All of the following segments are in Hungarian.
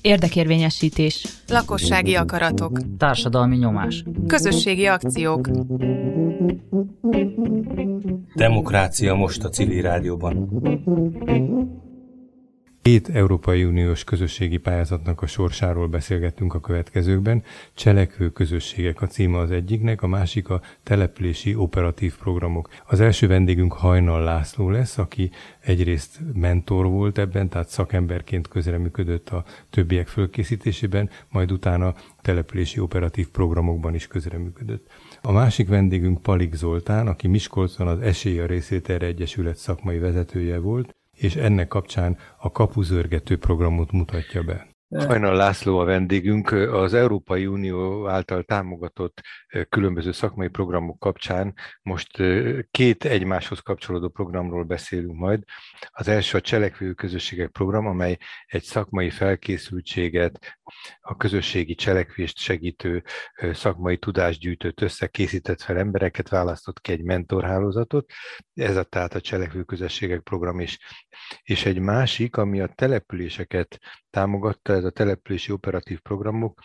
Érdekérvényesítés. Lakossági akaratok. Társadalmi nyomás. Közösségi akciók. Demokrácia most a civil rádióban. Két Európai Uniós közösségi pályázatnak a sorsáról beszélgettünk a következőkben. Cselekvő közösségek a címe az egyiknek, a másik a települési operatív programok. Az első vendégünk Hajnal László lesz, aki egyrészt mentor volt ebben, tehát szakemberként közreműködött a többiek fölkészítésében, majd utána települési operatív programokban is közreműködött. A másik vendégünk Palik Zoltán, aki Miskolcon az Esély a Részételre Egyesület szakmai vezetője volt, és ennek kapcsán a kapuzörgető programot mutatja be. Hajnal László a vendégünk. Az Európai Unió által támogatott különböző szakmai programok kapcsán most két egymáshoz kapcsolódó programról beszélünk majd. Az első a Cselekvő Közösségek program, amely egy szakmai felkészültséget, a közösségi cselekvést segítő szakmai tudást gyűjtött össze, készített fel embereket, választott ki egy mentorhálózatot. Ez a tehát a Cselekvő Közösségek program is. És egy másik, ami a településeket támogatta, ez a települési operatív programok,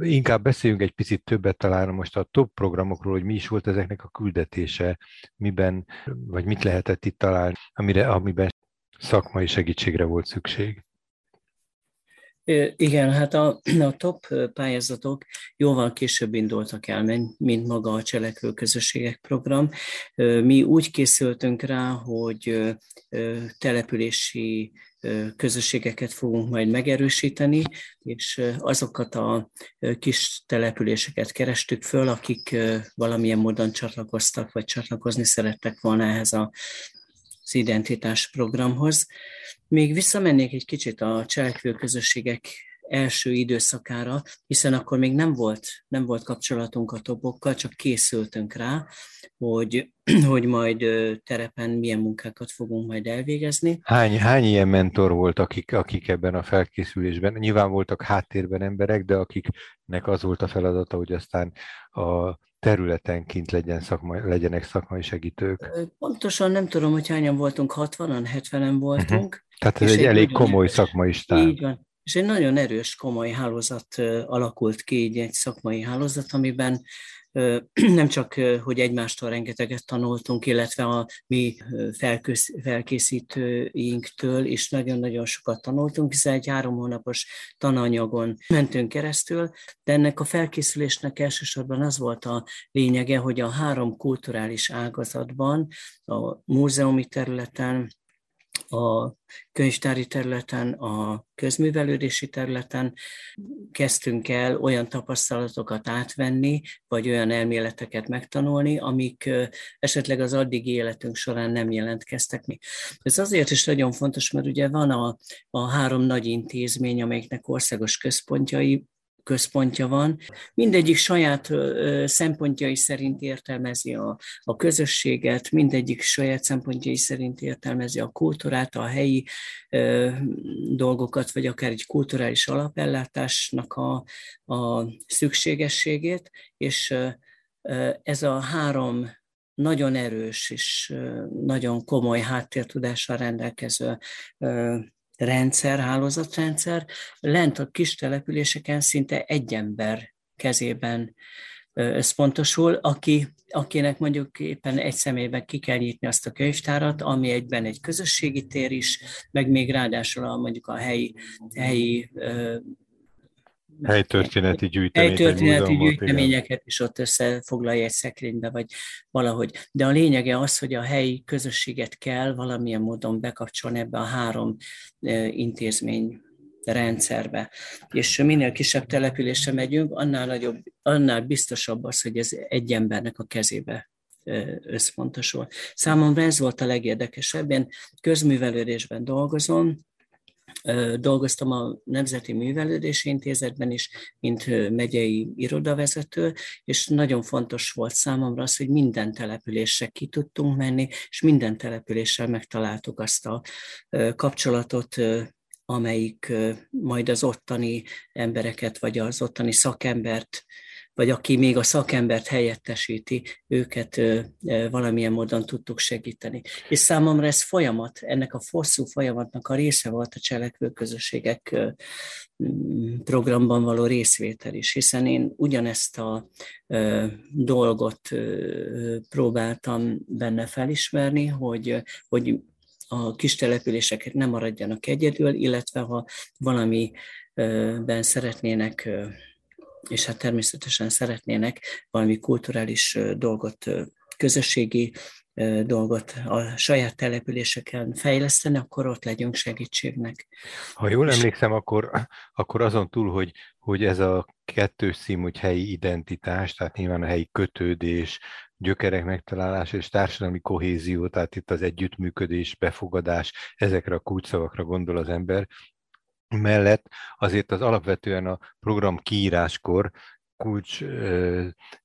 Inkább beszéljünk egy picit többet talán most a top programokról, hogy mi is volt ezeknek a küldetése, miben, vagy mit lehetett itt találni, amire, amiben szakmai segítségre volt szükség. Igen, hát a, a top pályázatok jóval később indultak el, mint maga a Cselekvő Közösségek program. Mi úgy készültünk rá, hogy települési közösségeket fogunk majd megerősíteni, és azokat a kis településeket kerestük föl, akik valamilyen módon csatlakoztak, vagy csatlakozni szerettek volna ehhez a identitás programhoz. Még visszamennék egy kicsit a cselekvő közösségek első időszakára, hiszen akkor még nem volt, nem volt kapcsolatunk a tobokkal, csak készültünk rá, hogy, hogy majd terepen milyen munkákat fogunk majd elvégezni. Hány, hány ilyen mentor volt, akik, akik ebben a felkészülésben? Nyilván voltak háttérben emberek, de akiknek az volt a feladata, hogy aztán a területenként legyen szakmai, legyenek szakmai segítők? Pontosan nem tudom, hogy hányan voltunk, 60-an, 70-en voltunk. Uh-huh. Tehát ez egy, egy elég komoly szakmai stáb. Így van. És egy nagyon erős, komoly hálózat alakult ki, így egy szakmai hálózat, amiben nem csak, hogy egymástól rengeteget tanultunk, illetve a mi felkészítőinktől is nagyon-nagyon sokat tanultunk, hiszen egy három hónapos tananyagon mentünk keresztül, de ennek a felkészülésnek elsősorban az volt a lényege, hogy a három kulturális ágazatban, a múzeumi területen, a könyvtári területen, a közművelődési területen kezdtünk el olyan tapasztalatokat átvenni, vagy olyan elméleteket megtanulni, amik esetleg az addigi életünk során nem jelentkeztek mi. Ez azért is nagyon fontos, mert ugye van a, a három nagy intézmény, amelyiknek országos központjai, központja van. Mindegyik saját szempontjai szerint értelmezi a, a közösséget, mindegyik saját szempontjai szerint értelmezi a kultúrát, a helyi ö, dolgokat, vagy akár egy kulturális alapellátásnak a, a szükségességét, és ö, ez a három nagyon erős és nagyon komoly háttértudással rendelkező rendszer, hálózatrendszer, lent a kis településeken szinte egy ember kezében összpontosul, aki, akinek mondjuk éppen egy személyben ki kell nyitni azt a könyvtárat, ami egyben egy közösségi tér is, meg még ráadásul a, mondjuk a helyi, helyi Helytörténeti gyűjteményt. Helytörténeti gyűjteményeket is ott összefoglalja egy szekrénybe, vagy valahogy. De a lényege az, hogy a helyi közösséget kell valamilyen módon bekapcsolni ebbe a három intézmény rendszerbe. És minél kisebb településre megyünk, annál, nagyobb, annál biztosabb az, hogy ez egy embernek a kezébe összpontosul. Számomra ez volt a legérdekesebb. Én közművelődésben dolgozom, Dolgoztam a Nemzeti Művelődési Intézetben is, mint megyei irodavezető, és nagyon fontos volt számomra az, hogy minden településre ki tudtunk menni, és minden településsel megtaláltuk azt a kapcsolatot, amelyik majd az ottani embereket, vagy az ottani szakembert vagy aki még a szakembert helyettesíti, őket valamilyen módon tudtuk segíteni. És számomra ez folyamat, ennek a hosszú folyamatnak a része volt a cselekvő közösségek programban való részvétel is, hiszen én ugyanezt a dolgot próbáltam benne felismerni, hogy, hogy a kis településeket nem maradjanak egyedül, illetve ha valamiben szeretnének és hát természetesen szeretnének valami kulturális dolgot, közösségi dolgot a saját településeken fejleszteni, akkor ott legyünk segítségnek. Ha jól emlékszem, akkor, akkor azon túl, hogy, hogy ez a kettős szím, hogy helyi identitás, tehát nyilván a helyi kötődés, gyökerek megtalálása és társadalmi kohézió, tehát itt az együttműködés, befogadás, ezekre a kulcsszavakra gondol az ember, mellett azért az alapvetően a program kiíráskor kulcs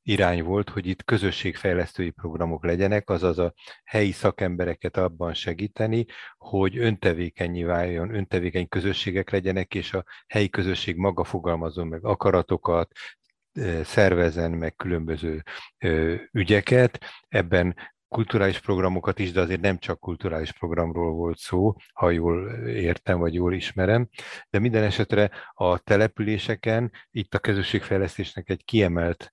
irány volt, hogy itt közösségfejlesztői programok legyenek, azaz a helyi szakembereket abban segíteni, hogy öntevékenyi váljon, öntevékeny közösségek legyenek, és a helyi közösség maga fogalmazon meg akaratokat, szervezen meg különböző ügyeket. Ebben kulturális programokat is, de azért nem csak kulturális programról volt szó, ha jól értem, vagy jól ismerem, de minden esetre a településeken itt a közösségfejlesztésnek egy kiemelt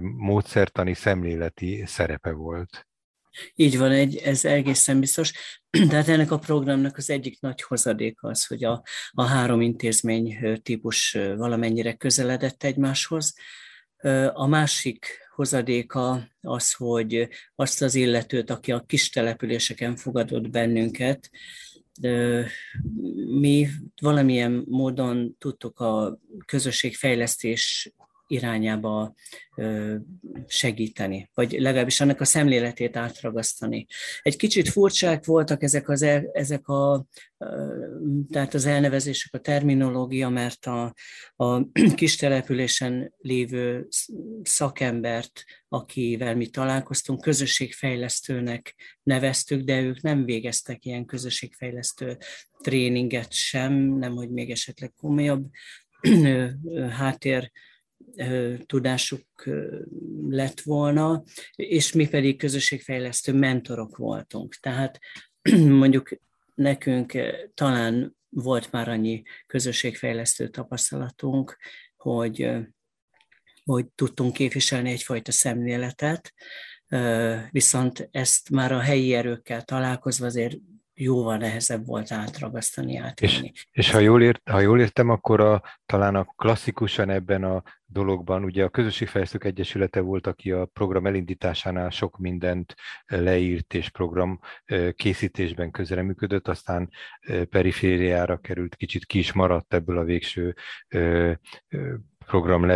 módszertani, szemléleti szerepe volt. Így van, egy, ez egészen biztos. Tehát ennek a programnak az egyik nagy hozadéka az, hogy a, a három intézmény típus valamennyire közeledett egymáshoz. A másik hozadéka az, hogy azt az illetőt, aki a kis településeken fogadott bennünket, mi valamilyen módon tudtuk a közösségfejlesztés irányába segíteni, vagy legalábbis annak a szemléletét átragasztani. Egy kicsit furcsák voltak ezek, az ezek a, tehát az elnevezések, a terminológia, mert a, a kis településen lévő szakembert, akivel mi találkoztunk, közösségfejlesztőnek neveztük, de ők nem végeztek ilyen közösségfejlesztő tréninget sem, nem hogy még esetleg komolyabb háttér tudásuk lett volna, és mi pedig közösségfejlesztő mentorok voltunk. Tehát mondjuk nekünk talán volt már annyi közösségfejlesztő tapasztalatunk, hogy, hogy tudtunk képviselni egyfajta szemléletet, viszont ezt már a helyi erőkkel találkozva azért jóval nehezebb volt átragasztani, átélni. És, és ha, jól ért, ha jól értem, akkor a, talán a klasszikusan ebben a dologban, ugye a Közösségfejlesztők Egyesülete volt, aki a program elindításánál sok mindent leírt, és program készítésben közreműködött, aztán perifériára került, kicsit ki is maradt ebből a végső program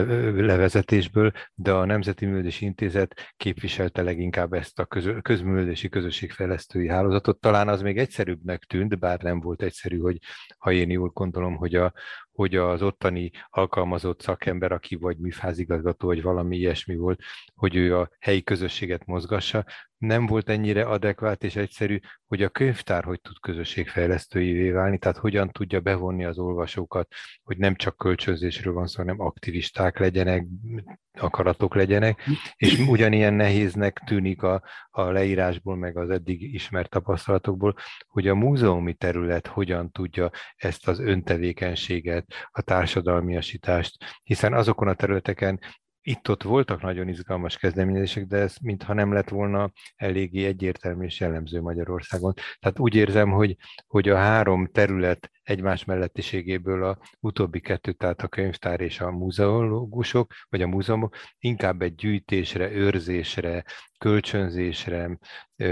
levezetésből, de a Nemzeti Művelési Intézet képviselte leginkább ezt a köz, közművelési közösségfejlesztői hálózatot. Talán az még egyszerűbbnek tűnt, bár nem volt egyszerű, hogy ha én jól gondolom, hogy a, hogy az ottani alkalmazott szakember, aki vagy műfázigazgató, vagy valami ilyesmi volt, hogy ő a helyi közösséget mozgassa, nem volt ennyire adekvát és egyszerű, hogy a könyvtár hogy tud közösségfejlesztőivé válni, tehát hogyan tudja bevonni az olvasókat, hogy nem csak kölcsönzésről van szó, hanem aktivisták legyenek, akaratok legyenek, és ugyanilyen nehéznek tűnik a, a leírásból, meg az eddig ismert tapasztalatokból, hogy a múzeumi terület hogyan tudja ezt az öntevékenységet, a társadalmiasítást, hiszen azokon a területeken itt-ott voltak nagyon izgalmas kezdeményezések, de ez mintha nem lett volna eléggé egyértelmű és jellemző Magyarországon. Tehát úgy érzem, hogy, hogy a három terület egymás mellettiségéből a utóbbi kettő, tehát a könyvtár és a múzeológusok, vagy a múzeumok inkább egy gyűjtésre, őrzésre, kölcsönzésre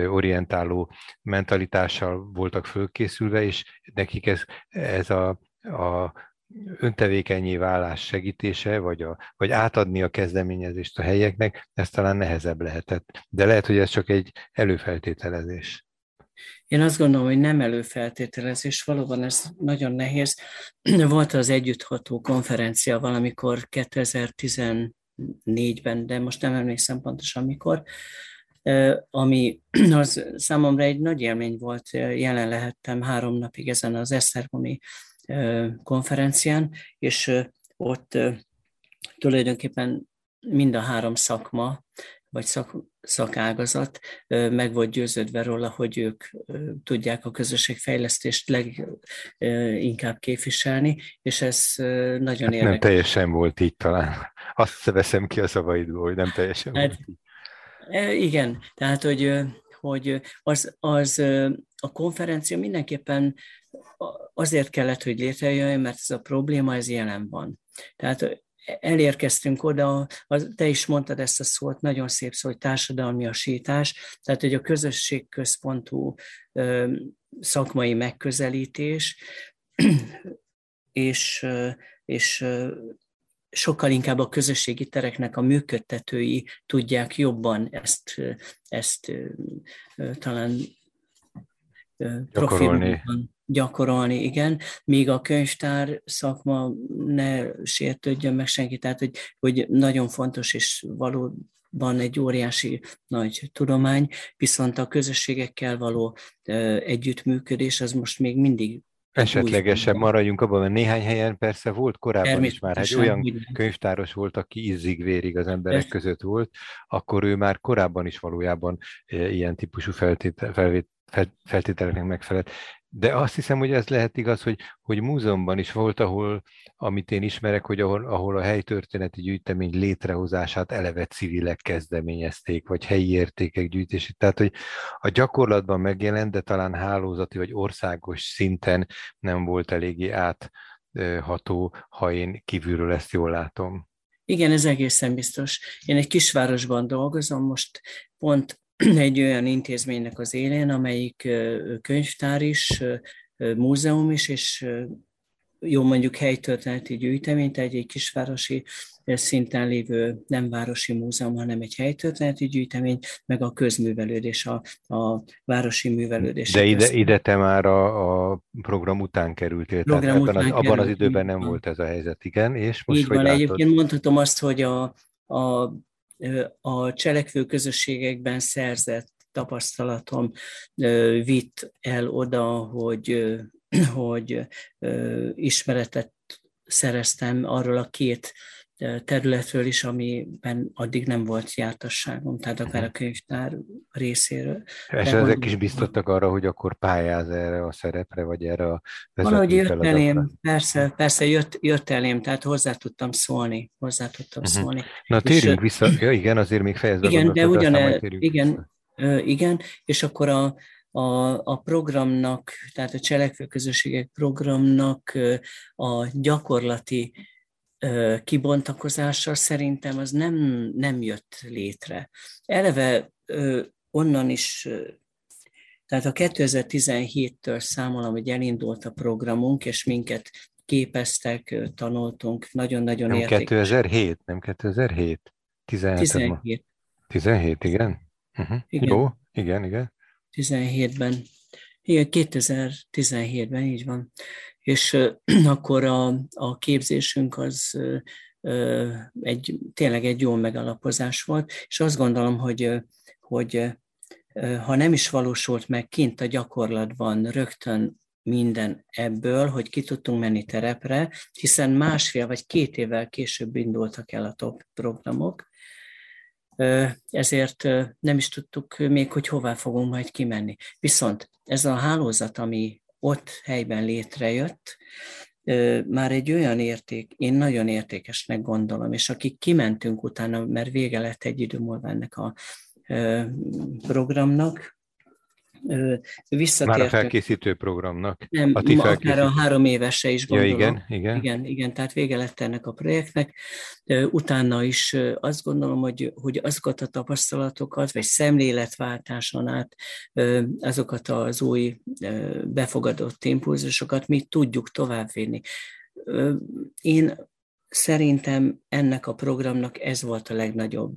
orientáló mentalitással voltak fölkészülve, és nekik ez, ez a, a öntevékenyé válás segítése, vagy, a, vagy átadni a kezdeményezést a helyeknek, ez talán nehezebb lehetett. De lehet, hogy ez csak egy előfeltételezés. Én azt gondolom, hogy nem előfeltételezés, valóban ez nagyon nehéz. Volt az együttható konferencia valamikor 2014-ben, de most nem emlékszem pontosan mikor, ami az számomra egy nagy élmény volt, jelen lehettem három napig ezen az Esztergomi konferencián, és ott tulajdonképpen mind a három szakma, vagy szak, szakágazat meg volt győződve róla, hogy ők tudják a közösségfejlesztést leginkább képviselni, és ez nagyon hát érdekes. Nem teljesen volt így talán. Azt veszem ki a szavaidból, hogy nem teljesen hát, volt így. Igen, tehát hogy, hogy az, az a konferencia mindenképpen azért kellett, hogy létrejöjjön, mert ez a probléma, ez jelen van. Tehát elérkeztünk oda, az, te is mondtad ezt a szót, nagyon szép szó, hogy asítás, tehát hogy a közösségközpontú ö, szakmai megközelítés, és, és sokkal inkább a közösségi tereknek a működtetői tudják jobban ezt, ezt talán profilban gyakorolni, igen, míg a könyvtár szakma ne sértődjön meg senki, tehát hogy, hogy nagyon fontos és valóban egy óriási nagy tudomány, viszont a közösségekkel való együttműködés az most még mindig Esetlegesen maradjunk abban, mert néhány helyen persze volt korábban is már, egy olyan könyvtáros volt, aki izzig-vérig az emberek között volt, akkor ő már korábban is valójában ilyen típusú feltétel, feltételeknek megfelelt. De azt hiszem, hogy ez lehet igaz, hogy, hogy múzeumban is volt, ahol, amit én ismerek, hogy ahol, ahol a helytörténeti gyűjtemény létrehozását eleve civilek kezdeményezték, vagy helyi értékek gyűjtését. Tehát, hogy a gyakorlatban megjelent, de talán hálózati vagy országos szinten nem volt eléggé átható, ha én kívülről ezt jól látom. Igen, ez egészen biztos. Én egy kisvárosban dolgozom, most pont egy olyan intézménynek az élén, amelyik könyvtár is, múzeum is, és jó mondjuk helytörténeti gyűjtemény, tehát egy kisvárosi szinten lévő nem városi múzeum, hanem egy helytörténeti gyűjtemény, meg a közművelődés, a, a városi művelődés. De ide, ide te már a, a program után kerültél, program tehát után az, került, abban az időben nem volt ez a helyzet, igen, és most Így van, látod? egyébként mondhatom azt, hogy a, a a cselekvő közösségekben szerzett tapasztalatom vitt el oda, hogy, hogy ismeretet szereztem arról a két területről is, amiben addig nem volt jártasságom, tehát akár a könyvtár részéről. És De ezek is biztottak arra, hogy akkor pályáz erre a szerepre, vagy erre a Valahogy jött elém, persze, persze jött, jött elém, tehát hozzá tudtam szólni, hozzá tudtam uh-huh. szólni. Na térjünk és, vissza, ja igen, azért még fejezve Igen, de ugyan, igen, igen, és akkor a, a, a programnak, tehát a cselekvő közösségek programnak a gyakorlati kibontakozása szerintem az nem, nem jött létre. Eleve onnan is, tehát a 2017-től számolom, hogy elindult a programunk, és minket képeztek, tanultunk, nagyon-nagyon nem értékes. 2007, nem 2007? 17. 17. 17, igen? Uh-huh. igen. Jó, igen, igen. 17-ben. Igen, 2017-ben, így van. És akkor a, a képzésünk az egy, tényleg egy jó megalapozás volt, és azt gondolom, hogy, hogy ha nem is valósult meg kint a gyakorlatban rögtön minden ebből, hogy ki tudtunk menni terepre, hiszen másfél vagy két évvel később indultak el a top programok, ezért nem is tudtuk még, hogy hová fogunk majd kimenni. Viszont ez a hálózat, ami ott helyben létrejött, már egy olyan érték, én nagyon értékesnek gondolom, és akik kimentünk utána, mert vége lett egy idő múlva ennek a programnak, visszatértünk. Már a felkészítő programnak. Nem, a ti akár a három évese is gondolom. Ja, igen, igen. igen, igen, tehát vége lett ennek a projektnek. Utána is azt gondolom, hogy, hogy azokat a tapasztalatokat, vagy szemléletváltáson át azokat az új befogadott impulzusokat mi tudjuk továbbvinni. Én szerintem ennek a programnak ez volt a legnagyobb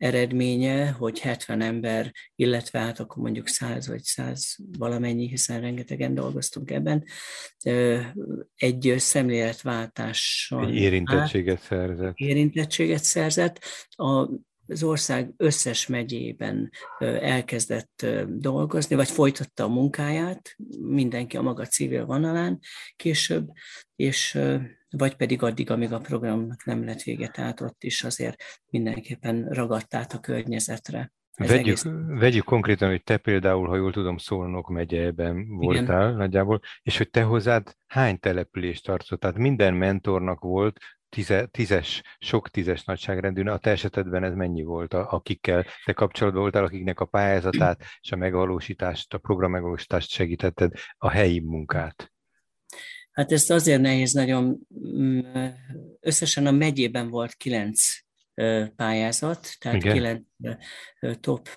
eredménye, hogy 70 ember, illetve hát akkor mondjuk 100 vagy 100 valamennyi, hiszen rengetegen dolgoztunk ebben, egy szemléletváltással. Egy érintettséget át, szerzett. Érintettséget szerzett. A, az ország összes megyében elkezdett dolgozni, vagy folytatta a munkáját, mindenki a maga civil vonalán később, és vagy pedig addig, amíg a programnak nem lett vége, tehát ott is azért mindenképpen ragadt át a környezetre. vegyük, egész... vegyük konkrétan, hogy te például, ha jól tudom, Szolnok megyében voltál Igen. nagyjából, és hogy te hozzád hány települést tartott? Tehát minden mentornak volt tize, tízes, sok tízes nagyságrendű, a te esetedben ez mennyi volt, akikkel te kapcsolatban voltál, akiknek a pályázatát és a megvalósítást, a program megvalósítást segítetted, a helyi munkát? Hát ezt azért nehéz nagyon, mm, összesen a megyében volt kilenc pályázat, tehát Igen. kilenc top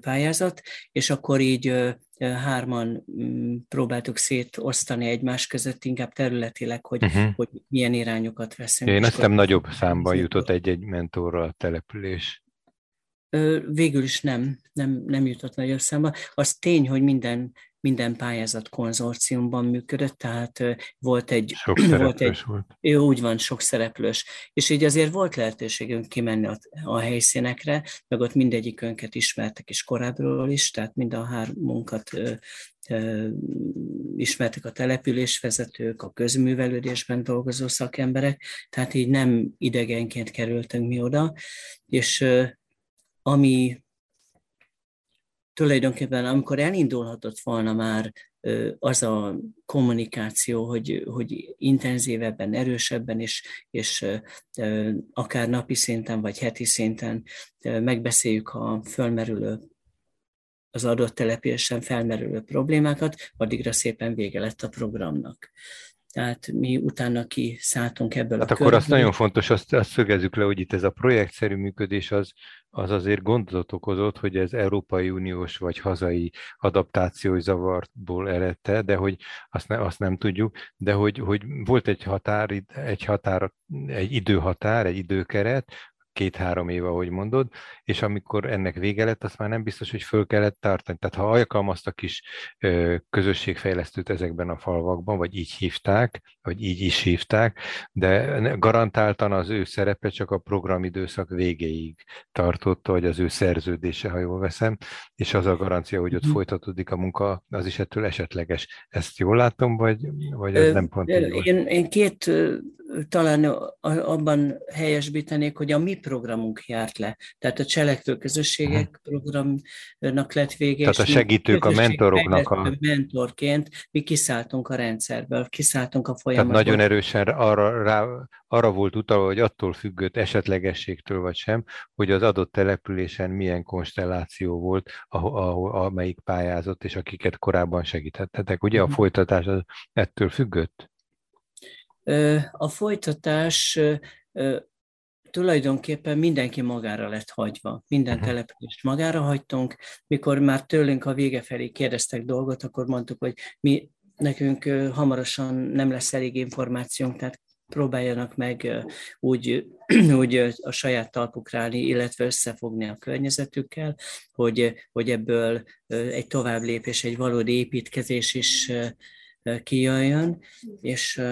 pályázat, és akkor így hárman mm, próbáltuk szétosztani egymás között, inkább területileg, hogy, uh-huh. hogy milyen irányokat veszünk. Én azt nem nagyobb számba jutott egy-egy mentorra a település. Végül is nem, nem, nem jutott nagyobb számba. Az tény, hogy minden minden pályázat konzorciumban működött, tehát volt egy... Sok volt egy, volt. Úgy van, sok szereplős. És így azért volt lehetőségünk kimenni a, a helyszínekre, meg ott mindegyikünket ismertek is korábbról is, tehát mind a hármunkat ismertek a településvezetők, a közművelődésben dolgozó szakemberek, tehát így nem idegenként kerültünk mi oda, és ami tulajdonképpen amikor elindulhatott volna már az a kommunikáció, hogy, hogy intenzívebben, erősebben, és, és akár napi szinten vagy heti szinten megbeszéljük a fölmerülő az adott településen felmerülő problémákat, addigra szépen vége lett a programnak. Tehát mi utána kiszálltunk ebből hát a akkor körből. azt nagyon fontos, azt, azt szögezzük le, hogy itt ez a projektszerű működés az, az azért gondot okozott, hogy ez Európai Uniós vagy hazai adaptációs zavartból eredte, de hogy azt, ne, azt nem tudjuk, de hogy, hogy volt egy határ, egy határ, egy időhatár, egy időkeret, két-három éve, ahogy mondod, és amikor ennek vége lett, azt már nem biztos, hogy föl kellett tartani. Tehát ha alkalmaztak is közösségfejlesztőt ezekben a falvakban, vagy így hívták, vagy így is hívták, de garantáltan az ő szerepe csak a programidőszak végéig tartotta, vagy az ő szerződése, ha jól veszem, és az a garancia, hogy ott mm. folytatódik a munka, az is ettől esetleges. Ezt jól látom, vagy, vagy ez nem pont így én, én két talán abban helyesbítenék, hogy a mi programunk járt le. Tehát a cselekvő közösségek uh-huh. programnak lett vége. Tehát a segítők, a mentoroknak a... Mentorként mi kiszálltunk a rendszerből, kiszálltunk a folyamatból. Tehát nagyon erősen arra, rá, arra volt utalva, hogy attól függött esetlegességtől vagy sem, hogy az adott településen milyen konstelláció volt, ahol, amelyik pályázott, és akiket korábban segítettetek. Ugye a folytatás az ettől függött? A folytatás tulajdonképpen mindenki magára lett hagyva. Minden uh-huh. települést magára hagytunk. Mikor már tőlünk a vége felé kérdeztek dolgot, akkor mondtuk, hogy mi nekünk hamarosan nem lesz elég információnk, tehát próbáljanak meg úgy, úgy a saját talpukra állni, illetve összefogni a környezetükkel, hogy, hogy ebből egy tovább lépés, egy valódi építkezés is kijöjjön, és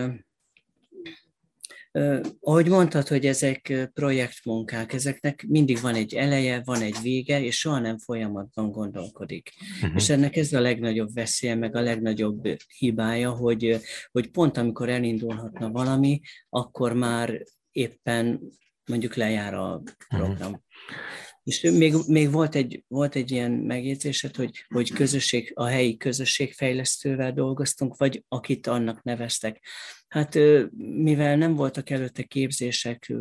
ahogy mondtad, hogy ezek projektmunkák, ezeknek mindig van egy eleje, van egy vége, és soha nem folyamatban gondolkodik. Uh-huh. És ennek ez a legnagyobb veszélye, meg a legnagyobb hibája, hogy, hogy pont amikor elindulhatna valami, akkor már éppen mondjuk lejár a program. Uh-huh. És még, még volt, egy, volt egy ilyen megjegyzésed, hogy, hogy közösség, a helyi közösségfejlesztővel dolgoztunk, vagy akit annak neveztek. Hát mivel nem voltak előtte képzések,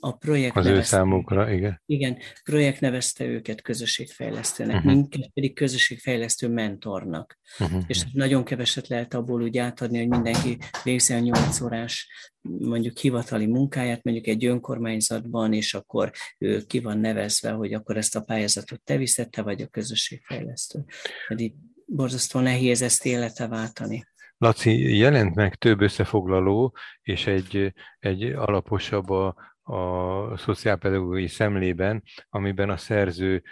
a projekt Az nevezte, ő számukra, igen. Igen, projekt nevezte őket közösségfejlesztőnek, uh-huh. minket pedig közösségfejlesztő mentornak. Uh-huh. És nagyon keveset lehet abból úgy átadni, hogy mindenki végzi a nyolc órás mondjuk hivatali munkáját, mondjuk egy önkormányzatban, és akkor ő ki van nevezve, hogy akkor ezt a pályázatot te viszette, vagy a közösségfejlesztő. Pedig borzasztó nehéz ezt élete váltani. Laci, jelent meg több összefoglaló, és egy, egy alaposabb a, a szociálpedagógiai szemlében, amiben a szerző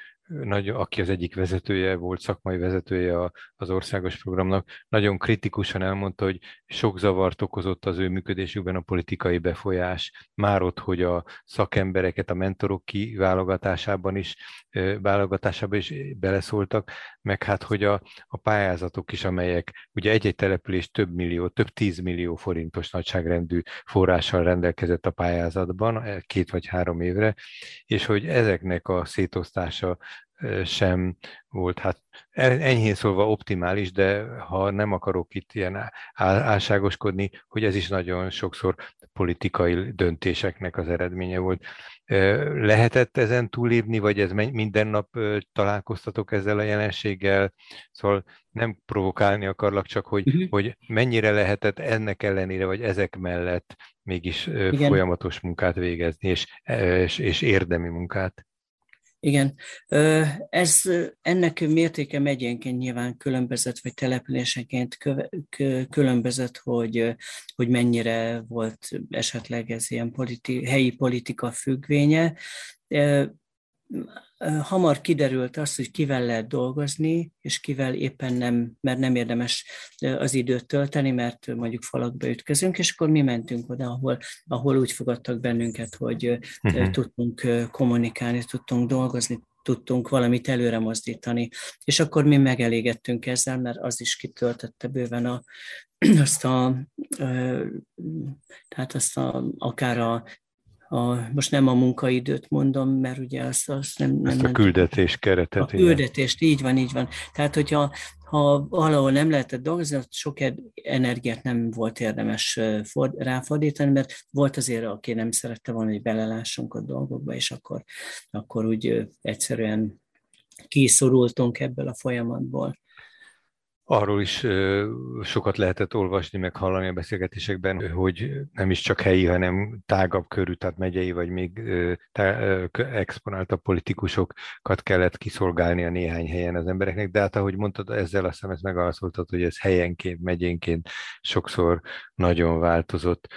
nagyon, aki az egyik vezetője volt, szakmai vezetője az országos programnak, nagyon kritikusan elmondta, hogy sok zavart okozott az ő működésükben a politikai befolyás. Már ott, hogy a szakembereket a mentorok kiválogatásában is, válogatásában is beleszóltak, meg hát, hogy a, a pályázatok is, amelyek ugye egy-egy település több millió, több tízmillió forintos nagyságrendű forrással rendelkezett a pályázatban, e, két vagy három évre, és hogy ezeknek a szétosztása sem volt, hát enyhén szólva optimális, de ha nem akarok itt ilyen álságoskodni, hogy ez is nagyon sokszor politikai döntéseknek az eredménye volt. Lehetett ezen túlépni, vagy ez minden nap találkoztatok ezzel a jelenséggel? Szóval nem provokálni akarlak, csak hogy, uh-huh. hogy mennyire lehetett ennek ellenére, vagy ezek mellett mégis Igen. folyamatos munkát végezni, és, és, és érdemi munkát. Igen, ez ennek mértéke megyénként nyilván különbözött, vagy településenként különbözött, hogy, hogy mennyire volt esetleg ez ilyen politi, helyi politika függvénye hamar kiderült az, hogy kivel lehet dolgozni, és kivel éppen nem, mert nem érdemes az időt tölteni, mert mondjuk falakba ütközünk, és akkor mi mentünk oda, ahol, ahol úgy fogadtak bennünket, hogy uh-huh. tudtunk kommunikálni, tudtunk dolgozni, tudtunk valamit előre mozdítani. És akkor mi megelégettünk ezzel, mert az is kitöltötte bőven a, azt a, tehát azt a, akár a a, most nem a munkaidőt mondom, mert ugye azt, azt nem... nem Ezt a küldetés keretet. A küldetést, így van, így van. Tehát, hogyha ha valahol nem lehetett dolgozni, sok energiát nem volt érdemes ráfordítani, mert volt azért, aki nem szerette volna, hogy belelássunk a dolgokba, és akkor, akkor úgy egyszerűen kiszorultunk ebből a folyamatból. Arról is sokat lehetett olvasni, meg hallani a beszélgetésekben, hogy nem is csak helyi, hanem tágabb körű, tehát megyei, vagy még exponáltabb politikusokat kellett kiszolgálni a néhány helyen az embereknek, de hát ahogy mondtad, ezzel azt hiszem ezt megválaszoltad, hogy ez helyenként, megyénként sokszor nagyon változott.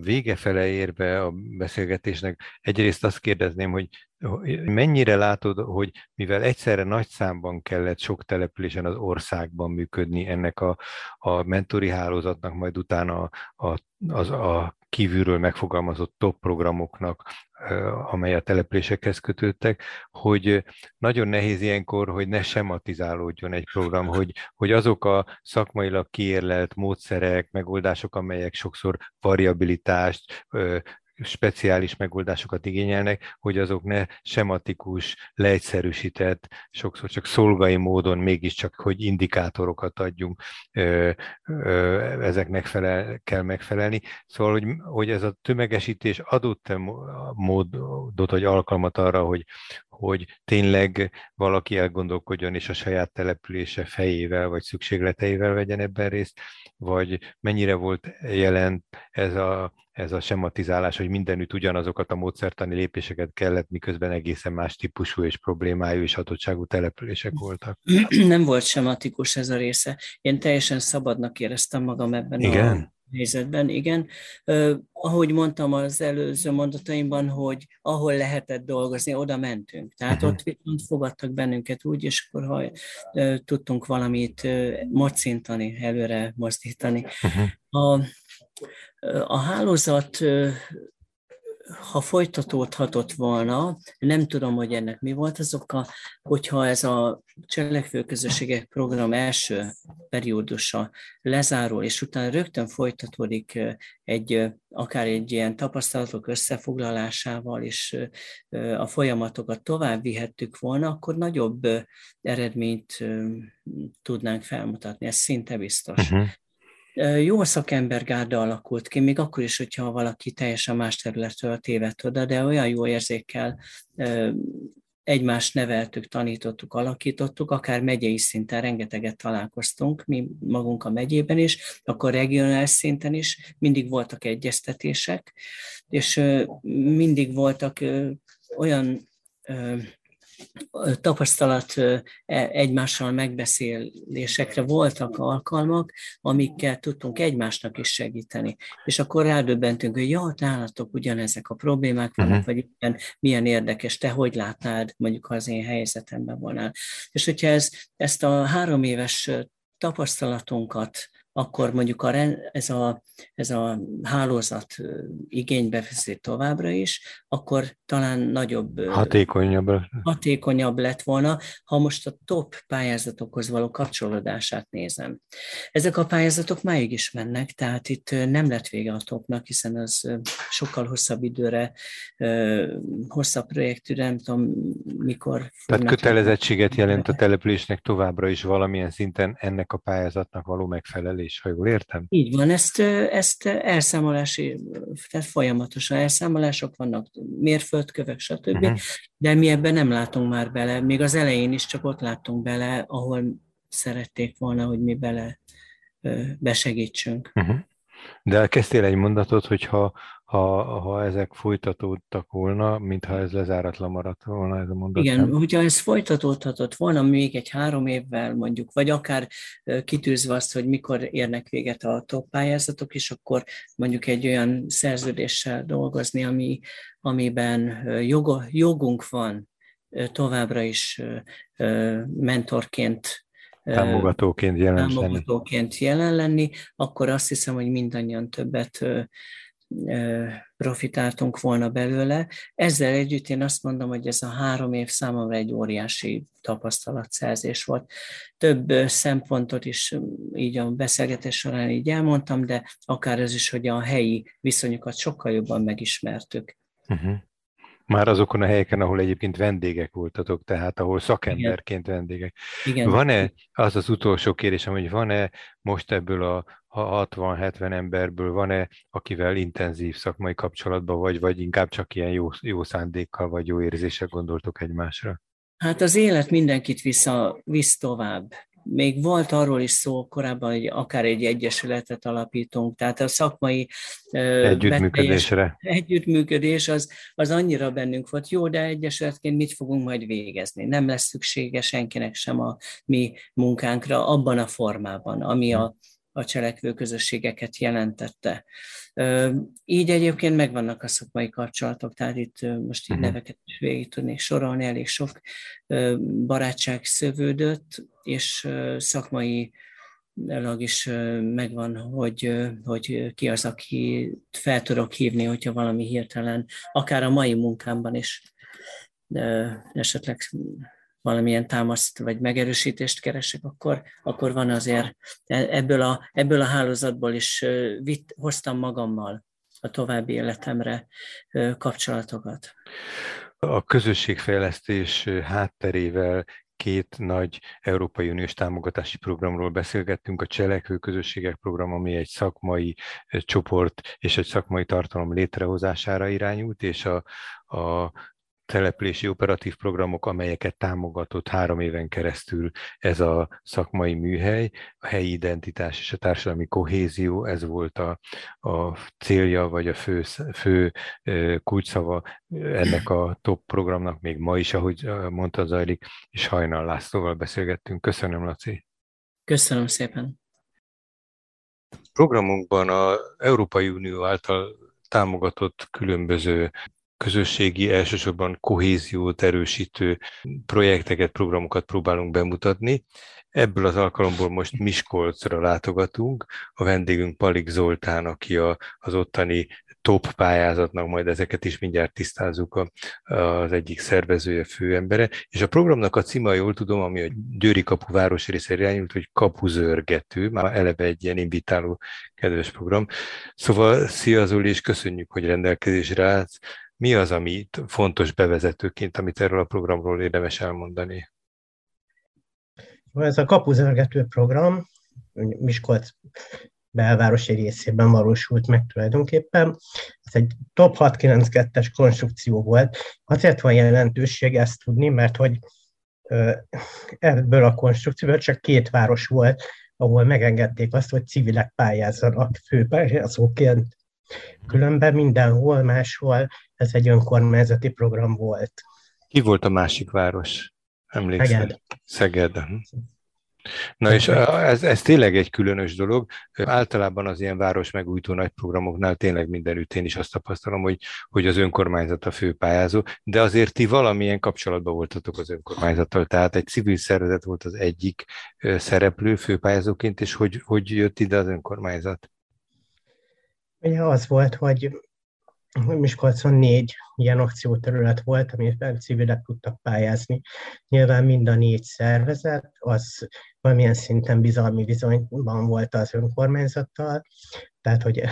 Vége fele érve a beszélgetésnek egyrészt azt kérdezném, hogy mennyire látod, hogy mivel egyszerre nagy számban kellett sok településen az országban működni ennek a, a mentori hálózatnak, majd utána a, az, a kívülről megfogalmazott top programoknak, amely a településekhez kötődtek, hogy nagyon nehéz ilyenkor, hogy ne sematizálódjon egy program, hogy, hogy azok a szakmailag kiérlelt módszerek, megoldások, amelyek sokszor variabilitást, speciális megoldásokat igényelnek, hogy azok ne sematikus, leegyszerűsített, sokszor csak szolgai módon mégiscsak, hogy indikátorokat adjunk, ezeknek felel, kell megfelelni. Szóval, hogy, hogy ez a tömegesítés adott-e módot, vagy alkalmat arra, hogy, hogy tényleg valaki elgondolkodjon, és a saját települése fejével, vagy szükségleteivel vegyen ebben részt, vagy mennyire volt jelent ez a, ez a sematizálás, hogy mindenütt ugyanazokat a módszertani lépéseket kellett, miközben egészen más típusú és problémájú és adottságú települések voltak. Nem volt sematikus ez a része. Én teljesen szabadnak éreztem magam ebben Igen? a helyzetben, igen. Uh, ahogy mondtam az előző mondataimban, hogy ahol lehetett dolgozni, oda mentünk. Tehát uh-huh. ott viszont fogadtak bennünket úgy, és akkor ha uh, tudtunk valamit uh, mocintani, előre mozdítani. Uh-huh. A, a hálózat ha folytatódhatott volna, nem tudom, hogy ennek mi volt az oka, hogyha ez a cselekvőközösségek program első periódusa lezárul, és utána rögtön folytatódik egy, akár egy ilyen tapasztalatok összefoglalásával, és a folyamatokat tovább vihettük volna, akkor nagyobb eredményt tudnánk felmutatni, ez szinte biztos. Uh-huh jó szakembergárda alakult ki, még akkor is, hogyha valaki teljesen más területről tévedt oda, de olyan jó érzékkel egymást neveltük, tanítottuk, alakítottuk, akár megyei szinten rengeteget találkoztunk, mi magunk a megyében is, akkor regionális szinten is, mindig voltak egyeztetések, és mindig voltak olyan tapasztalat e, egymással megbeszélésekre voltak alkalmak, amikkel tudtunk egymásnak is segíteni. És akkor rádöbbentünk, hogy ja, nálatok ugyanezek a problémák vannak, uh-huh. vagy ilyen, milyen érdekes, te hogy látnád, mondjuk ha az én helyzetemben volnál. És hogyha ez, ezt a három éves tapasztalatunkat akkor mondjuk a, ez, a, ez a hálózat igénybe veszi továbbra is, akkor talán nagyobb... Hatékonyabb. Hatékonyabb lett volna, ha most a top pályázatokhoz való kapcsolódását nézem. Ezek a pályázatok máig is mennek, tehát itt nem lett vége a topnak, hiszen az sokkal hosszabb időre, hosszabb projektű, nem tudom mikor... Tehát kötelezettséget jelent a településnek továbbra is valamilyen szinten ennek a pályázatnak való megfelelés is, ha jól értem. Így van, ezt, ezt elszámolási, tehát folyamatosan elszámolások vannak, mérföldkövek, stb., uh-huh. de mi ebben nem látunk már bele. Még az elején is csak ott láttunk bele, ahol szerették volna, hogy mi bele besegítsünk. Uh-huh. De kezdtél egy mondatot, hogyha ha, ha ezek folytatódtak volna, mintha ez lezáratlan maradt volna ez a mondat. Igen, nem? hogyha ez folytatódhatott volna még egy három évvel mondjuk, vagy akár kitűzve azt, hogy mikor érnek véget a top pályázatok, és akkor mondjuk egy olyan szerződéssel dolgozni, ami, amiben joga, jogunk van továbbra is mentorként támogatóként jelen, támogatóként jelen lenni, akkor azt hiszem, hogy mindannyian többet profitáltunk volna belőle. Ezzel együtt én azt mondom, hogy ez a három év számomra egy óriási tapasztalatszerzés volt. Több szempontot is így a beszélgetés során így elmondtam, de akár ez is, hogy a helyi viszonyokat sokkal jobban megismertük. Uh-huh. Már azokon a helyeken, ahol egyébként vendégek voltatok, tehát ahol szakemberként Igen. vendégek. Igen. Van-e, az az utolsó kérdésem, hogy van-e most ebből a 60-70 emberből van-e, akivel intenzív szakmai kapcsolatban vagy, vagy inkább csak ilyen jó, jó szándékkal vagy jó érzések gondoltok egymásra? Hát az élet mindenkit vissza, visz tovább. Még volt arról is szó korábban, hogy akár egy egyesületet alapítunk, tehát a szakmai együttműködésre. Együttműködés az, az annyira bennünk volt, jó, de egyesületként mit fogunk majd végezni? Nem lesz szüksége senkinek sem a mi munkánkra abban a formában, ami a a cselekvő közösségeket jelentette. Így egyébként megvannak a szakmai kapcsolatok, tehát itt most így mhm. neveket is végig tudnék sorolni, elég sok barátság szövődött, és szakmai is megvan, hogy, hogy ki az, aki fel tudok hívni, hogyha valami hirtelen, akár a mai munkámban is esetleg valamilyen támaszt vagy megerősítést keresek, akkor, akkor van azért ebből a, ebből a hálózatból is vitt, hoztam magammal a további életemre kapcsolatokat. A közösségfejlesztés hátterével két nagy Európai Uniós támogatási programról beszélgettünk, a Cselekvő Közösségek Program, ami egy szakmai csoport és egy szakmai tartalom létrehozására irányult, és a, a települési operatív programok, amelyeket támogatott három éven keresztül ez a szakmai műhely, a helyi identitás és a társadalmi kohézió, ez volt a, a célja, vagy a fő, fő kulcsszava ennek a top programnak, még ma is, ahogy mondta zajlik, és Hajnal Lászlóval beszélgettünk. Köszönöm, Laci. Köszönöm szépen. Programunkban az Európai Unió által támogatott különböző közösségi, elsősorban kohéziót erősítő projekteket, programokat próbálunk bemutatni. Ebből az alkalomból most Miskolcra látogatunk. A vendégünk Palik Zoltán, aki a, az ottani top pályázatnak, majd ezeket is mindjárt tisztázzuk a, az egyik szervezője, főembere. És a programnak a címe, jól tudom, ami a Győri Kapu városrészre irányult, hogy Kapuzörgető, már eleve egy ilyen invitáló kedves program. Szóval szia Zoli, és köszönjük, hogy rendelkezésre állsz mi az, ami fontos bevezetőként, amit erről a programról érdemes elmondani? Ez a kapuzörgető program Miskolc belvárosi részében valósult meg tulajdonképpen. Ez egy top 692-es konstrukció volt. Azért van jelentőség ezt tudni, mert hogy ebből a konstrukcióból csak két város volt, ahol megengedték azt, hogy civilek pályázzanak főpályázóként. Különben mindenhol máshol ez egy önkormányzati program volt. Ki volt a másik város? Emlékszel? Szeged. Szeged. Na és ez, ez tényleg egy különös dolog. Általában az ilyen város megújító nagy programoknál tényleg mindenütt én is azt tapasztalom, hogy, hogy az önkormányzat a főpályázó, de azért ti valamilyen kapcsolatban voltatok az önkormányzattal, tehát egy civil szervezet volt az egyik szereplő főpályázóként, és hogy, hogy jött ide az önkormányzat? Ugye az volt, hogy Miskolcon négy ilyen akcióterület volt, amiben civilek tudtak pályázni. Nyilván mind a négy szervezet, az valamilyen szinten bizalmi viszonyban volt az önkormányzattal, tehát hogy